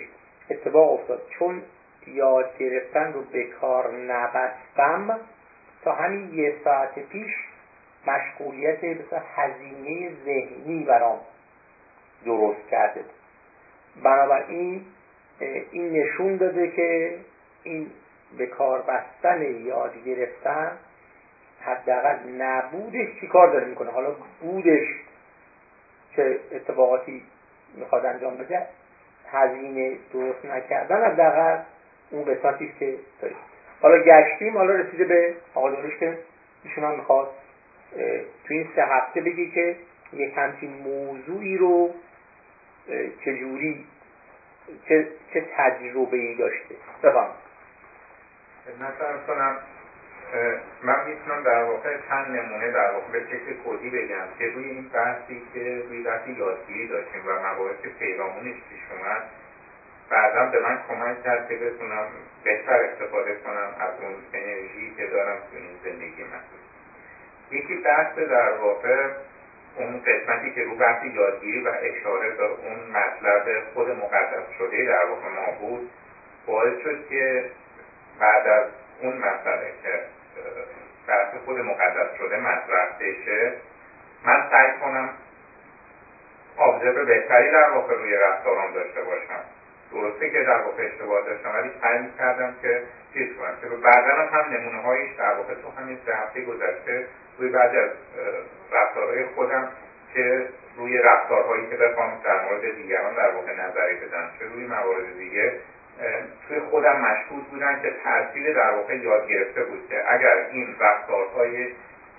اتفاق افتاد. چون یاد گرفتن رو به کار نبستم. تا همین یه ساعت پیش مشغولیت مثلا هزینه ذهنی برام درست کرده بنابراین این نشون داده که این به کار بستن یاد گرفتن حداقل نبودش چی کار داره می‌کنه. حالا بودش چه اتفاقاتی می‌خواد انجام بده هزینه درست نکردن حداقل اون قسمتی که داریم. حالا گشتیم حالا رسیده به آقا که ایشون هم می‌خواد تو این سه هفته بگی که یک همچین موضوعی رو چجوری چه, چه تجربه ای داشته؟ بفهم مثلا کنم من می‌تونم در واقع چند نمونه در واقع به شکل کلی بگم که روی این بحثی که روی بحث یادگیری داشتیم و مباحث پیرامونش پیش اومد. بعدا به من کمک کرد که بتونم بهتر استفاده کنم از اون انرژی که دارم تو این زندگی من. یکی بحث در واقع اون قسمتی که رو بحث یادگیری و اشاره به اون مطلب خود مقدس شده در واقع ما بود باعث شد که بعد از اون مسئله که بحث خود مقدس شده مطرح بشه من سعی کنم آبزرو بهتری در واقع روی رفتاران داشته باشم. درسته که در واقع اشتباه داشتم ولی سعی کردم که چیز کنم که بعدا هم نمونه هایش در واقع تو همین سه هفته گذشته روی بعد از رفتارهای خودم که روی رفتارهایی که بخوام در مورد دیگران در واقع نظری بدم چه روی موارد دیگه توی خودم مشهود بودن که تاثیر در واقع یاد گرفته بود که اگر این رفتارهای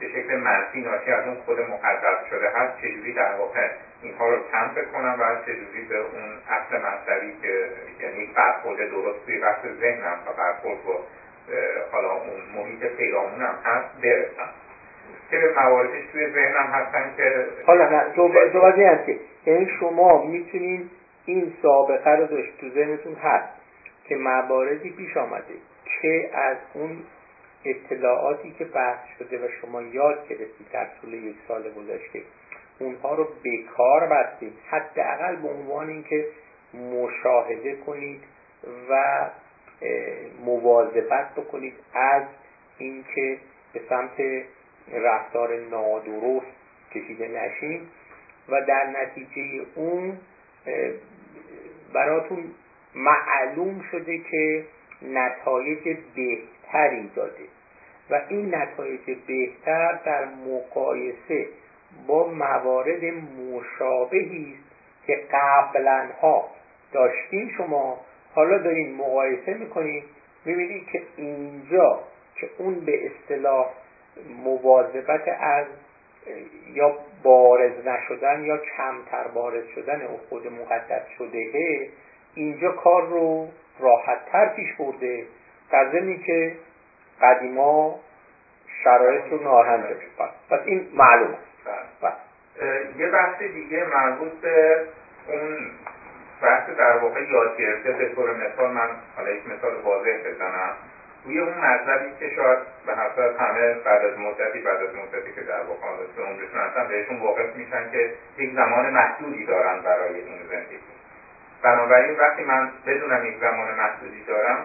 به شکل منفی ناشی از اون خود مقدس شده هست چجوری در واقع اینها رو کم بکنم و چجوری به اون اصل مطلبی که یعنی برخورد درست توی بحث ذهنم و برخورد با حالا اون محیط پیرامونم هست برسم. که مواردش توی ذهنم هستن که حالا نه صحبت هست که یعنی شما می‌تونین این سابقه رو داشت تو ذهنتون هست که مواردی پیش آمده که از اون اطلاعاتی که بحث شده و شما یاد گرفتید در طول یک سال گذشته اونها رو کار بستید. حداقل به عنوان اینکه مشاهده کنید و مواظبت بکنید از اینکه به سمت رفتار نادرست کشیده نشین و در نتیجه اون براتون معلوم شده که نتایج بهتری داده. و این نتایج بهتر در مقایسه با موارد مشابهی است که قبلا ها داشتین شما حالا دارین مقایسه می‌کنین می‌بینید که اینجا که اون به اصطلاح مواظبت از یا بارز نشدن یا کمتر بارز شدن او خود مقدس شده اینجا کار رو راحت تر پیش برده در ضمنی که قدیما شرایط رو ناهن پس این معلوم یه بحث دیگه مربوط به اون بحث در واقع یاد گرفته به طور مثال من حالا یک مثال واضح بزنم. روی اون مطلبی که شاید به حسب همه بعد از مدتی بعد از مدتی که در واقع به عمرشون هستن بهشون واقف میشن که یک زمان محدودی دارن برای این زندگی. بنابراین وقتی من بدونم یک زمان محدودی دارم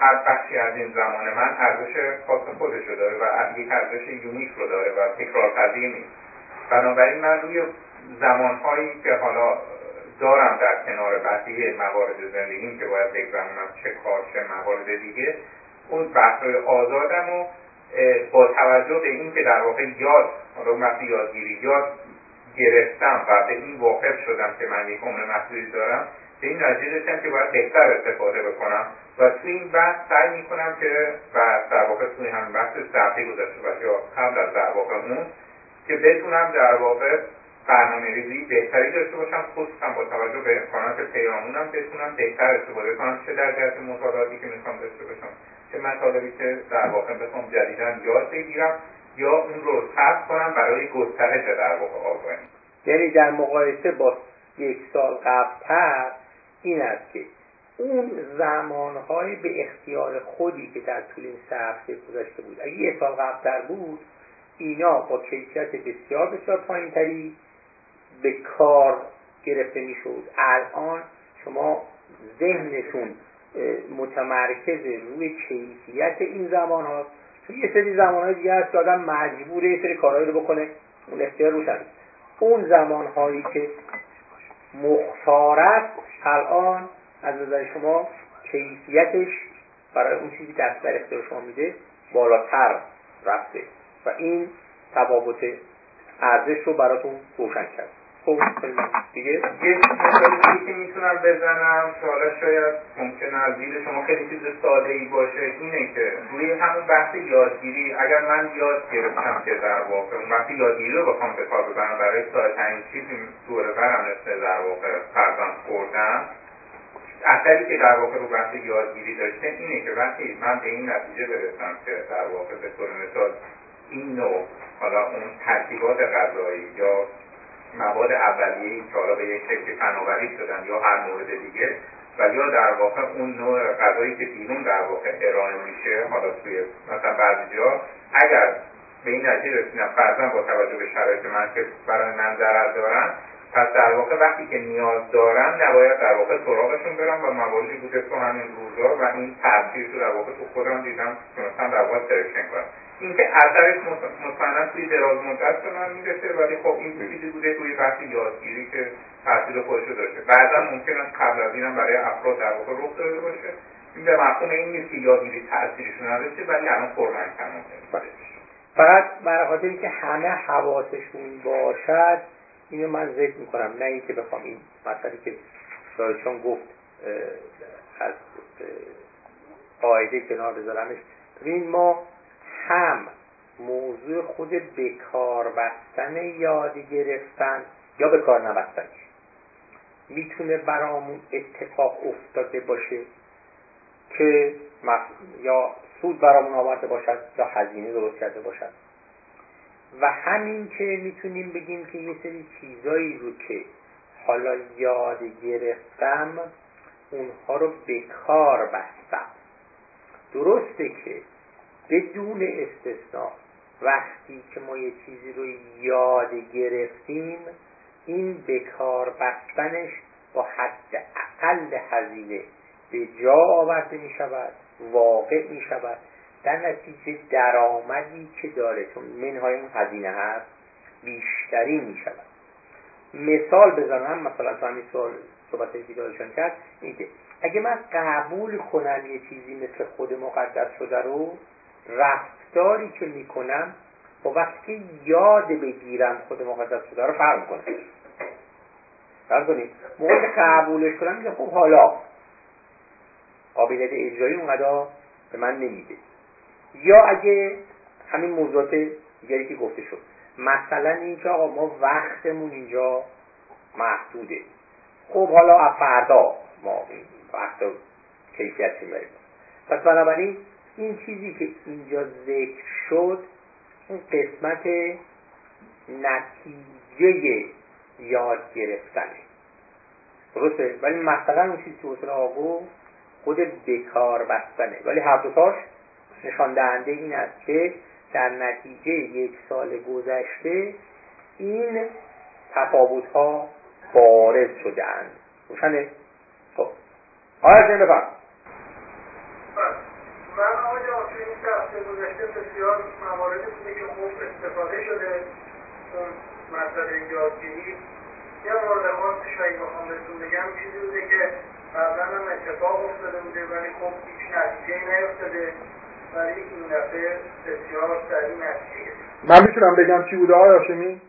هر بخشی از این زمان من ارزش خاص خودش رو داره و یک ارزش یونیک رو داره و تکرار پذیر نیست. بنابراین من روی زمانهایی که حالا دارم در کنار بقیه موارد زندگیم که باید بگذرونم چه کار چه موارد دیگه اون بحثای آزادم و با توجه به این که در واقع یاد حالا وقتی یادگیری یاد گرفتم و به این واقف شدم که من یک عمر محدودی دارم به این نتیجه رسیدم که باید بهتر استفاده بکنم و توی این بحث سعی می‌کنم که و در واقع توی هم بحث صفحه گذاشته و یا قبل از در واقع اون که بتونم در واقع برنامه ریزی بهتری داشته باشم خصوصا با توجه به امکانات پیرامونم بتونم بهتر استفاده کنم چه در جهت مطالعاتی که می‌خوام داشته باشم چه مطالبی که در واقع بخوام جدیدن یاد بگیرم یا اون رو ثبت کنم برای گسترش در واقع آگاهی. یعنی در مقایسه با یک سال قبلتر این است که اون زمانهای به اختیار خودی که در طول این سه هفته گذشته بود اگه یه سال قبلتر بود اینا با کیفیت بسیار بسیار پایینتری به کار گرفته می‌شد. الان شما ذهنتون متمرکز روی کیفیت این زمان ها چون یه سری زمان های دیگه هست که آدم مجبوره یه سری کارهایی رو بکنه. اون اختیار روشن اون زمان هایی که مختار الان از نظر شما کیفیتش برای اون چیزی که در اختیار شما میده بالاتر رفته. و این تفاوت ارزش رو براتون روشن کرد. خب دیگه؟ یه مثالی که می‌تونم بزنم. حالا شاید ممکن از دید شما خیلی چیز ساده ای باشه. اینه که روی همون بحث یادگیری اگر من یاد گرفتم که در واقع اون وقتی یادگیری رو بخوام به کار ببرم برای ساده چیزی دور برم در واقع فرزند خوردن اثری که در واقع رو بحث یادگیری داشته اینه که وقتی من به این نتیجه برسم که در واقع به طور مثال این نوع حالا اون ترکیبات غذایی یا مواد اولیه که حالا به یک شکل فناوری شدن یا هر مورد دیگه و یا در واقع اون نوع غذایی که بیرون در واقع ارائه میشه حالا توی مثلا بعضی جا اگر به این نتیجه رسیدم فرضاً با توجه به شرایط من که برای من ضرر دارن پس در واقع وقتی که نیاز دارن نباید در واقع سراغشون برم و مواردی بوده تو همین روزا و این تاثیر رو در واقع تو خودم دیدم مثلا در واقع سرکشن کنم اینکه اثرش مطمئنا توی دراز مدت به من می‌رسه ولی خب این چیزی بوده توی بحث یادگیری که تاثیر خودش رو داشته. بعدا ممکن است قبل از اینم برای افراد در واقع رخ داده باشه. این به مفهوم این نیست که یادگیری تاثیرش نداشته ولی الان پرمنکن بله. فقط برای که همه حواسشون باشد اینو من ذکر می‌کنم. نه اینکه بخوام این مسئله که دارشان گفت از قاعده کنار بذارمش. ببین ما هم موضوع خود بکار بستن یادی گرفتن یا بکار نبستنش می‌تونه برامون اتفاق افتاده باشه که یا سود برامون آورده باشد یا هزینه درست کرده باشد. و همین که می‌تونیم بگیم که یه سری چیزایی رو که حالا یاد گرفتم اونها رو بکار بستم. درسته که بدون استثناء. وقتی که ما یه چیزی رو یاد گرفتیم این بکار بستنش با حد اقل هزینه به جا آورده می شود واقع می شود. در نتیجه درآمدی که داره چون منهای اون هزینه هست بیشتری می شود. مثال بزنم مثلا تو همین سوال صحبت که کرد این که اگه من قبول کنم یه چیزی مثل خود مقدس شده رو رفتاری که می‌کنم با وقتی یاد بگیرم خود مقدس شده رو فرق کنه فرق کنید موقع قبولش کنم میگه خب حالا قابلیت اجرایی اونقدر به من نمیده. یا اگه همین موضوعات دیگری که گفته شد مثلا اینکه آقا ما وقتمون اینجا محدوده. خب حالا فردا ما وقت و کیفیت می‌بریم. پس بنابراین این چیزی که اینجا ذکر شد اون قسمت نتیجه یاد گرفتنه. درسته؟ ولی مثلا اون چیزی که حسن آقا خود بکار بستنه. ولی هر دوتاش نشان دهنده این است که در نتیجه یک سال گذشته این تفاوت ها بارز شده اند روشنه خب آیا آقای جان توی این هفته گذشته بسیار مواردی بوده که خوب استفاده شده اون مسئله یادگیری؟ یه مورد خاصش اگه بخوام بهتون بگم چیزی بوده که قبلا هم اتفاق افتاده بوده ولی خب هیچ نتیجه نیفتاده. ولی این دفعه بسیار سریع نتیجه من می‌تونم بگم چی بوده آقای هاشمی؟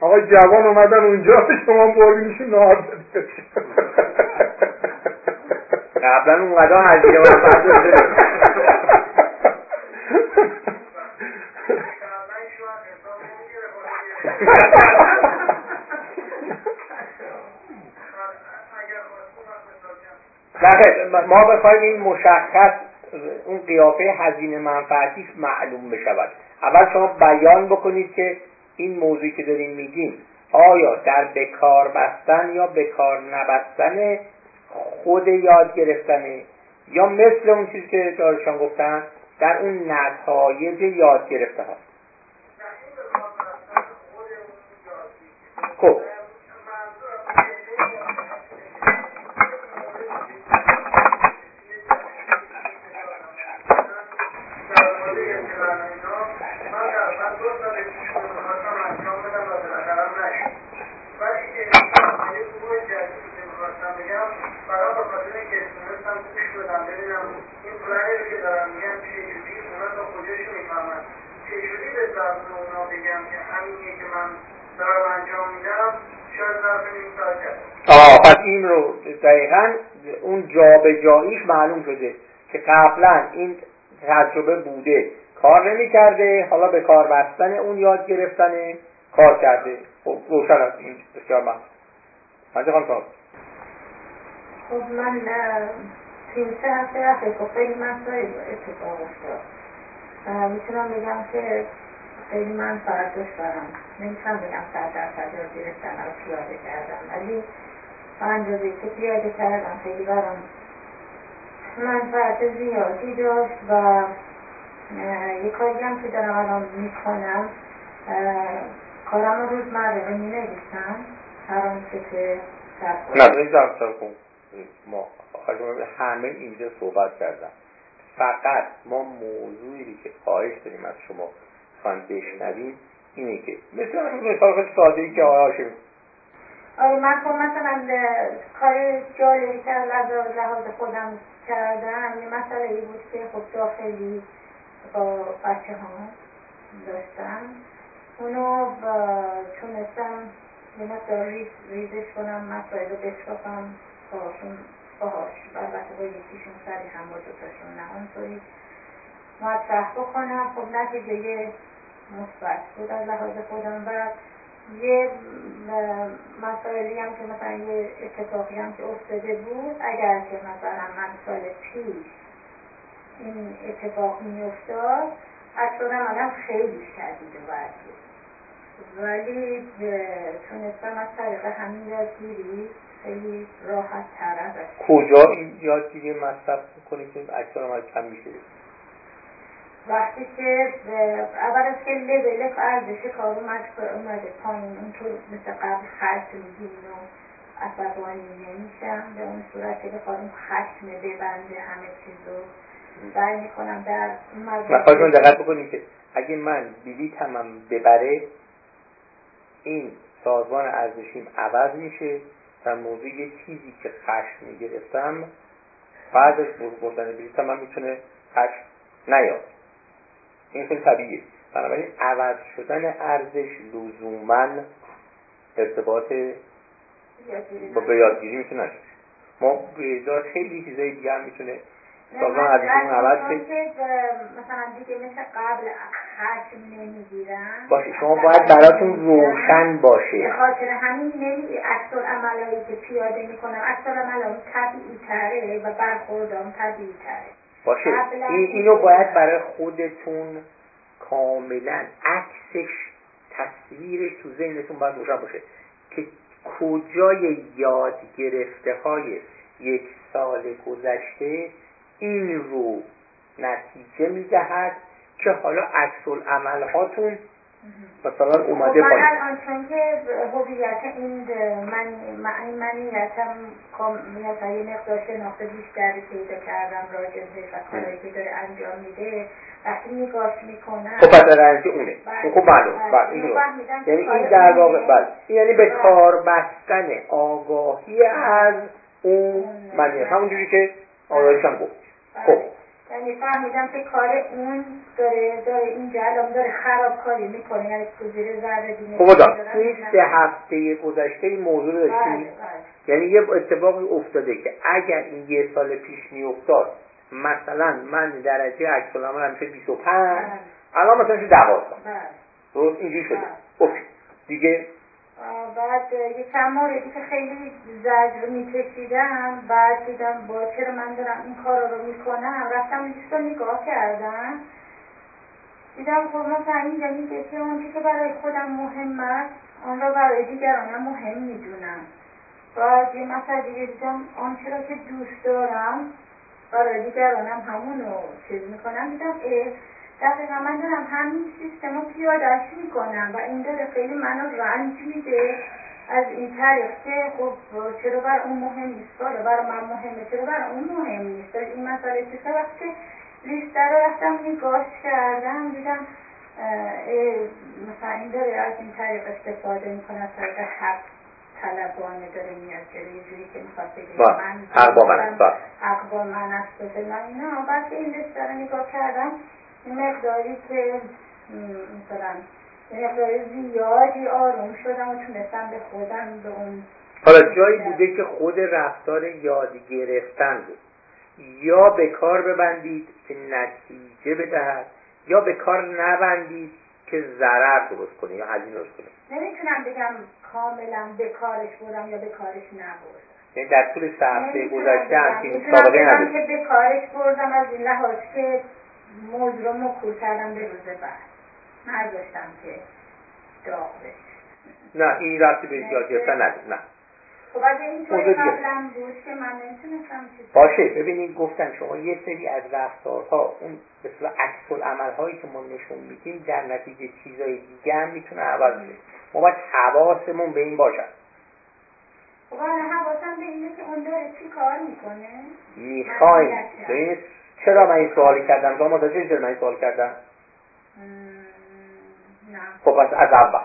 آقای جوان اومدن اونجا شما بردینشون نهار قبلا اونقدر هزینه ما بخوایم این مشخص اون قیافه هزینه منفعتیش معلوم بشود. اول شما بیان بکنید که این موضوعی که داریم میگیم آیا در بکار بستن یا بکار نبستن خود یاد گرفتنه یا مثل اون چیزی که دارشان گفتن در اون نتایج یاد گرفته ها خب آه پس این رو دقیقا اون جابجاییش معلوم شده که قبلا این تجربه بوده. کار نمی کرده حالا به کار بستن اون یاد گرفتن کار کرده. خب روشن است این بسیار من من خانم خب من توی سه هفته اخیر خب خیلی مسائل اتفاق افتاد. می‌تونم بگم که خیلی منفعت داشت برم نمی‌تونم بگم صد درصد یاد گرفتن رو پیاده کردم ولی اندازه که پیاده کردم خیلی برام منفعت زیادی داشت و یه کاری هم که دارم الان می‌کنم کارم رو روزمره رو می‌نویسم. هر آنچه که نه ما همه اینجا صحبت کردم. فقط ما موضوعی که خواهش داریم از شما خواهیم بشنویم اینه که مثل مثال خیلی ساده ای که آقای آره من خب مثلا کار جالبی که لحاظ خودم کردم یه مسئله ای بود که خب داخلی با بچه ها داشتم اونو تونستم یه مقدار ریز ریزش کنم مسائل رو بشکافم باهاشون باهاش. البته با یکیشون سری هم با دوتاشون نه اونطوری. مطرح بکنم. خب نتیجه مثبت بود از لحاظ خودم و یه مسائلی هم که مثلا یه اتفاقی هم که افتاده بود اگر که مثلا من سال پیش این اتفاق می افتاد اکثر عملم خیلی شدید و بد ولی تونستم از طریق همین یادگیری خیلی راحت تر کجا این یادگیری مصرف می‌کنی که اکثر عمل کم میشه وقتی که اول از که لول ارزش کار اومد اومده پایین اونطور مثل قبل خشم میگین و عصبانی نمیشم به اون صورت که بخوام خشم ببنده همه چیزو سعی می‌کنم در من دقت بکنید که اگه من بلیتم ببره این سازمان ارزشیم عوض میشه در موضوع یه چیزی که خشم می‌گرفتم بعد از بردن بلیتم من می‌تونه خشم نیاد این خیلی طبیعیه. بنابراین عوض شدن ارزش لزوما ارتباط با به یادگیری می‌تونه ما به خیلی چیزای دیگه هم می‌تونه سازمان ارزشمون عوض شد مثلا دیگه مثل قبل خشم نمی‌گیرن باشه شما باید براتون روشن باشه. خاطر همین نمی اکثر عملایی که پیاده می‌کنم اکثر عملام طبیعی تره و برخوردام طبیعی تره باشه. این اینو باید برای خودتون کاملا عکسش تصویرش تو ذهنتون باید روشن باشه که کجای یاد گرفته های یک سال گذشته این رو نتیجه می‌دهد که حالا عکس عمل هاتون مثلا اومده خب من الان چون که هویت این من این منیتم مثلا یه مقدار شناخت بیشتری پیدا کردم راجع و کارهایی که داره انجام میده. وقتی نگاش می‌کنم خب پس رنجی اونه. بله. خب معلوم بله. یعنی این در واقع بله. یعنی به کار بستن آگاهی از اون منیت همونجوری که آقایشان گفت. خب. یعنی فهمیدم که کار اون داره داره اینجا الان داره خرابکاری می‌کنه یعنی تو زیر ذره خب این سه هفته گذشته این موضوع رو داشتی بله، بله. یعنی یه اتفاقی افتاده که اگر این یه سال پیش میافتاد مثلا من درجه عکس العمل همیشه 25 بله. الان مثلا 12 درست اینجوری شده. اوکی. دیگه بعد یه چند موردی که خیلی زجر میکشیدم. بعد دیدم با چرا من دارم این کار رو می‌کنم رفتم لیست رو نگاه کردم. دیدم خب مثلا اینجا میگه که اون که برای خودم مهم است آن را برای دیگرانم مهم می‌دونم. بعد یه مثلا دیگه دیدم آنچه را که دوست دارم برای دیگرانم همونو چیز می‌کنم. دیدم اه دقیقا من دارم همین سیستم رو پیادش می‌کنم و این داره خیلی منو رنج میده. از این طریق که خب چرا بر اون مهم نیست؟ حالا برای من مهمه. چرا بر اون مهم نیست؟ این مسئله چیزه وقتی لیست رو رفتم نگاش کردم دیدم مثلا این داره از این طریق استفاده می‌کنه. از طریق حق طلبانه داره میاد جلو یه جوری که می‌خواد بگه من حق با من. است حق با من است من که این لیست رو نگاه کردم مقداری که مثلا مقدار زیادی آروم شدم و تونستم به خودم به اون حالا جایی بوده که خود رفتار یاد گرفتن بود. یا به کار ببندید که نتیجه بدهد یا به کار نبندید که ضرر درست کنه یا هزینه درست کنه. نمی‌تونم بگم کاملا به کارش بودم یا به کارش نبردم. یعنی در طول سه هفته گذشته. همچین سابقه نداشت. که به کارش بردم از این لحاظ که موضوع رو مکول کردم به روز بعد نذاشتم که داغ بشه نه این رفتی به یاد گرفتن نداره نه خب اگه. قبلا بود که من نمی‌تونستم باشه ببینید گفتم شما یه سری از رفتارها اون به صورت عکس العمل هایی که ما نشون میدیم در نتیجه چیزای دیگه هم می‌تونه عوض شه ما باید حواسمون به این باشد خب حالا حواسم به اینه که اون داره چی کار می‌کنه می‌خوایم. ببینید چرا من این سوالی کردم؟ شما متوجه شدید من این سوال کردم؟ نه. خب پس از اول.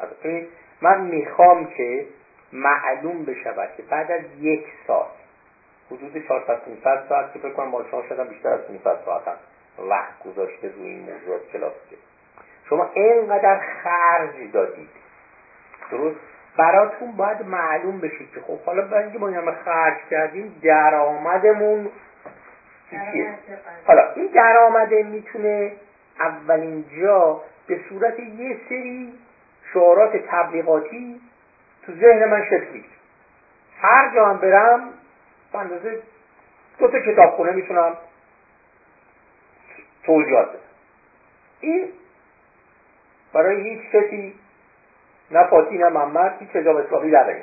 از ببینید من می‌خوام که معلوم بشود که بعد از یک سال حدود 400 500 ساعت که فکر کنم با شما شدم بیشتر از 500 ساعت هم وقت گذاشته روی این موضوعات کلاسیکه. شما اینقدر خرج دادید. درست؟ براتون باید معلوم بشه که خب حالا برای اینکه ما این همه خرج کردیم درآمدمون چیه؟ حالا این درآمده می‌تونه اولین جا به صورت یه سری شعارات تبلیغاتی تو ذهن من شکل می‌گیره. هر جا هم برم به اندازه دو تا کتابخونه می‌تونم توضیحات بدم. این برای هیچ کسی نه فاتی نه محمد هیچ حجاب اسلامی در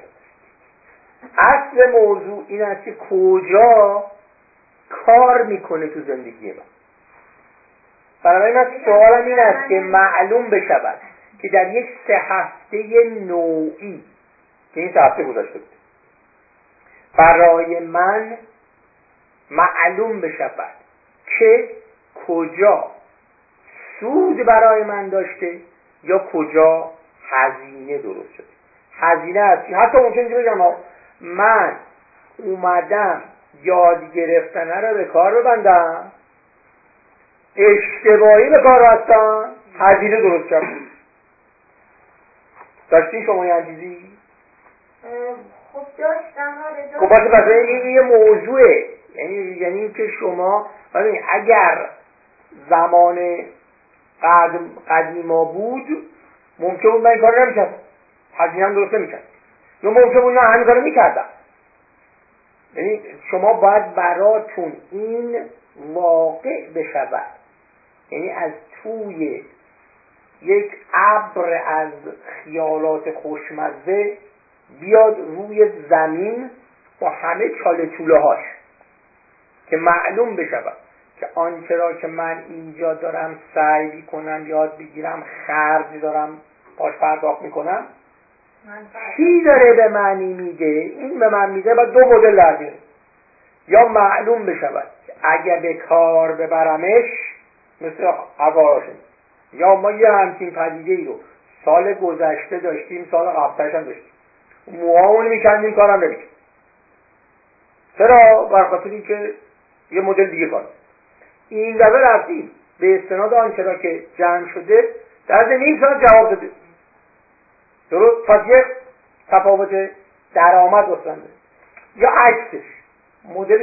اصل موضوع این است که کجا کار می‌کنه تو زندگی من بنابراین من سوالم این است که معلوم بشود که در یک سه هفته نوعی که این سه هفته گذاشته بود برای من معلوم بشود که کجا سود برای من داشته یا کجا هزینه درست شده. هزینه است. حتی ممکن بگم من اومدم یاد گرفتنه رو به کار ببندم. اشتباهی به کار بستم. هزینه درست کردم داشتین شما یه چیزی خب داشتم آره خب پس این یه موضوعه. یعنی یعنی که شما ببین اگر زمان قدم قدیما بود ممکن بود من این کار نمی‌کردم. هزینه هم درست نمی‌کرد یا ممکن بود نه همین کارو می‌کردم. یعنی شما باید براتون این واقع بشود. یعنی از توی یک ابر از خیالات خوشمزه بیاد روی زمین با همه چاله چوله هاش که معلوم بشود که آنچه را که من اینجا دارم سعی کنم یاد بگیرم خرج دارم باش پرداخت می‌کنم کی داره به معنی میده این به من میده و دو مدل در. یا معلوم بشود اگه به کار ببرمش مثل هواشون یا ما یه همچین پدیده ای رو سال گذشته داشتیم سال قبلش هم داشتیم. موهامون میکندیم کارم نمی‌کرد. چرا؟ بر خاطر اینکه یه مدل دیگه کار این دفعه رفتیم به استناد آنچه را که جمع شده در نیم ساعت جواب داده. درست؟ یه تفاوت درآمد بسنده یا عکسش.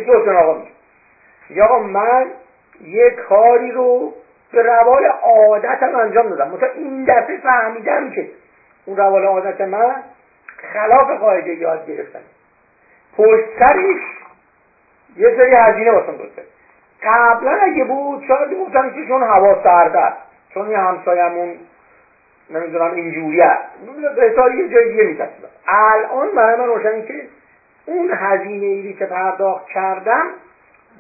که حسین آقا میگه یا آقا من یه کاری رو به روال عادتم انجام دادم. مثلا این دفعه فهمیدم که اون روال عادت من خلاف قاعده یاد گرفتن. پشت یه سری هزینه واسم کرد. قبلا اگه بود شاید گفتم که چون هوا سرده چون یه همسایمون نمی‌دونم اینجوری است. یه جای دیگه میترسیدم الان برای من روشنی که اون هزینه ایری که پرداخت کردم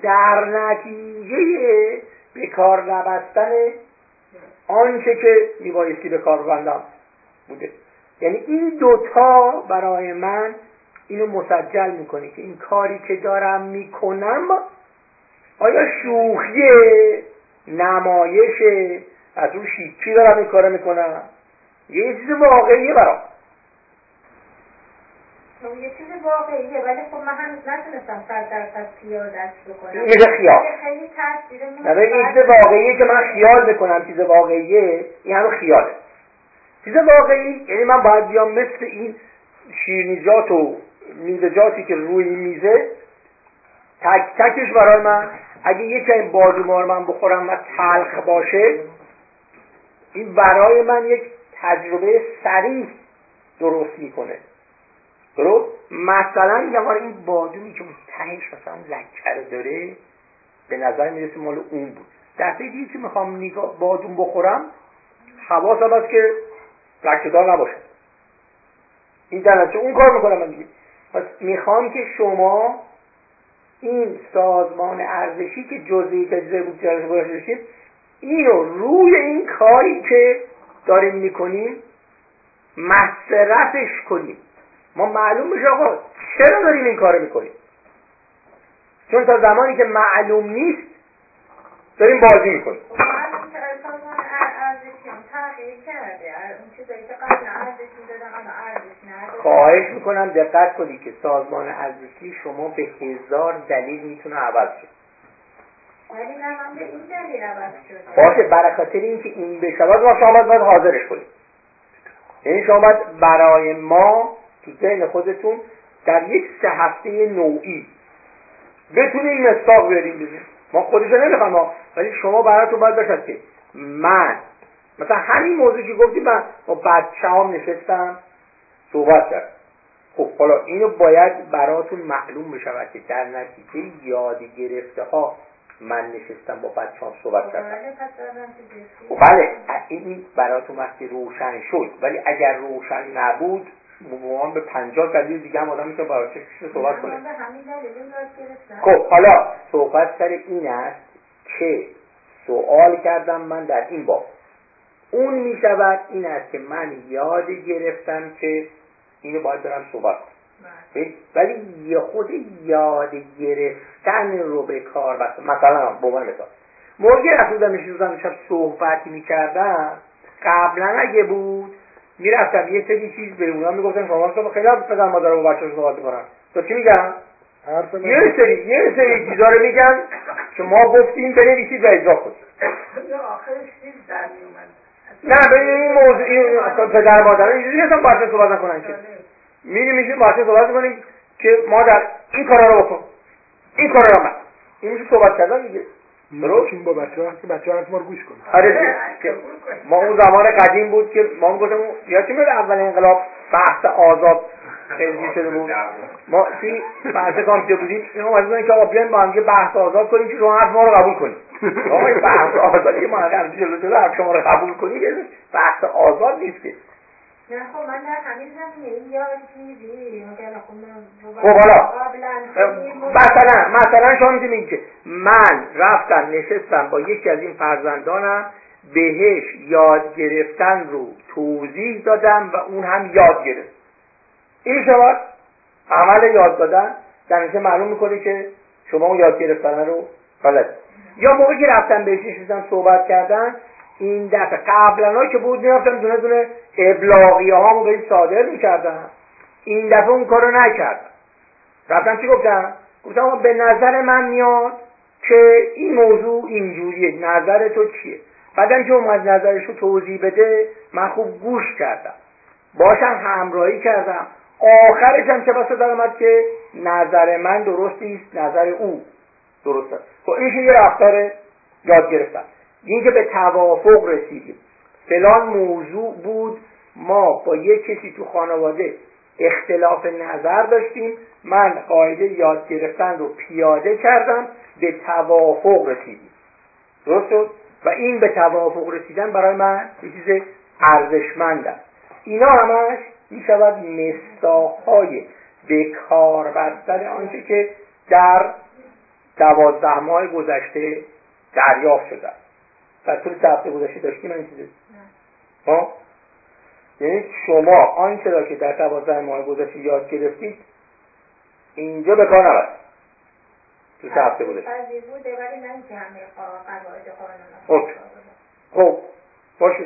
در نتیجه به کار نبستن آنچه که میبایستی به کار ببندم بوده. یعنی این دوتا برای من اینو مسجل می‌کنه که این کاری که دارم می‌کنم آیا شوخیه نمایشه از اون شیکی دارم این کارو می‌کنم؟ یه چیز واقعیه برام. خب یه چیز واقعیه ولی خب من هنوز نتونستم صد درصد پیادش بکنم. این میشه خیال. ولی خیلی این چیز واقعیه که من خیال بکنم چیز واقعیه این همه خیاله. چیز واقعی یعنی من باید بیام مثل این شیرینیجات و میوه‌جاتی که روی میزه تک تکش برای من. اگه یکی این بادومار من بخورم و تلخ باشه این برای من یک تجربه سریع درست می‌کنه. درست؟ مثلا میگم آره این بادومی که اون تهش مثلا لکه داره به نظر می‌رسه مال اون بود. دفعه دیگه که می‌خوام نگاه بادوم بخورم حواسم هست که لکه دار نباشه. این در اون کار می‌کنم من دیگه. پس می‌خوام که شما این سازمان ارزشی که جزئی تجزیه بود جلسه داشتید اینو روی این کاری که داریم می‌کنیم مصرفش کنیم. ما معلوم بشه آقا چرا داریم این کارو می‌کنیم؟ چون تا زمانی که معلوم نیست داریم بازی می‌کنیم. خواهش می‌کنم دقت کنی که سازمان ارزشی شما به هزار دلیل می‌تونه عوض شه. من به این دلیل شده باشه اینکه این بشود ما شما باید حاضرش کنیم. یعنی شما باید برای ما تو ذهن خودتون در یک سه هفته نوعی بتونیم مستاق بزنیم ما خودشو نمی‌خوام ولی شما براتون باید باشد که من مثلا همین موضوع که گفتی من با بچه هم نشستم صحبت کرد خب حالا اینو باید براتون معلوم بشود که در نتیجه یاد گرفته ها من نشستم با بچه هم صحبت خب، کردم. بله, خب بله این براتون وقتی روشن شد. ولی اگر روشن نبود مبوان به پنجاه دلیل دیگه هم آدم می‌تونه برای صحبت کنه. خب حالا صحبت سر این است که سوال کردم من در این باب. اون می شود این است که من یاد گرفتم که اینو باید برم صحبت کنم. ولی یه خود یاد گرفتن رو به کار بستم مثلا به عنوان مثال. موقعی رفت بودم نشستم شب صحبتی می‌کردم قبلا اگه بود می‌رفتم یه سری چیز به اونا می‌گفتم شما صبح خیلی هم پدر مادر با بچه‌ش صحبت می‌کنن. تو چی میگم یه سری یه سری چیزا رو میگن که ما گفتیم بنویسید و اجرا کنید. نه به این موضوع این پدر مادر اینجوری هستن باشه صحبت نکنن که. می میشه باشه صحبت کنیم که مادر این کارا رو بکن این کارا رو من این میشه صحبت کردن دیگه درست با بچه ها که بچه ها ما رو گوش کنن آره که ما اون زمان قدیم بود که ما گفتم یا چی میاد اول انقلاب بحث آزاد خیلی شده بود ما توی بحث کامپیوتر بودیم این اومد که آقا بیاین با هم بحث آزاد کنیم که شما حرف ما رو قبول کنیم آقا این بحث آزاد که ما هم جلو جلو حرف شما رو قبول کنیم بحث آزاد نیست که نه خب من در همین زمینه یادگیری خب حالا. مثلا مثلا شما می‌تونید که من رفتم نشستم با یکی از این فرزندانم بهش یاد گرفتن رو توضیح دادم و اون هم یاد گرفت. این شما عمل یاد دادن در معلوم می‌کنه که شما اون یاد گرفتن رو بلد یا موقعی که رفتم بهش نشستم صحبت کردن این دفعه قبلا که بود می‌رفتم دونه دونه ابلاغیه هامو به صادر می‌کردم این دفعه اون کارو نکردم رفتم چی گفتم گفتم به نظر من میاد که این موضوع اینجوریه. نظر تو چیه؟ بعدم که اومد نظرش رو توضیح بده من خوب گوش کردم. باشم همراهی کردم. آخرش هم چه بسا در که نظر من درست نیست نظر او درست است. خب این یه رفتار یاد گرفتم. اینکه به توافق رسیدیم. فلان موضوع بود. ما با یک کسی تو خانواده اختلاف نظر داشتیم. من قاعده یاد گرفتن رو پیاده کردم. به توافق رسیدیم. درست و این به توافق رسیدن برای من یه چیز ارزشمند است اینا همش می شود مستاخهای به کار بستن آنچه که در دوازده ماه گذشته دریافت شده. در طول سه هفته گذشته داشتیم این چیزی ها خب؟ یعنی شما آنچه را که در دوازده ماه گذشته یاد گرفتید اینجا به کار نبرد تو سه هفته بوده خب خب باشه.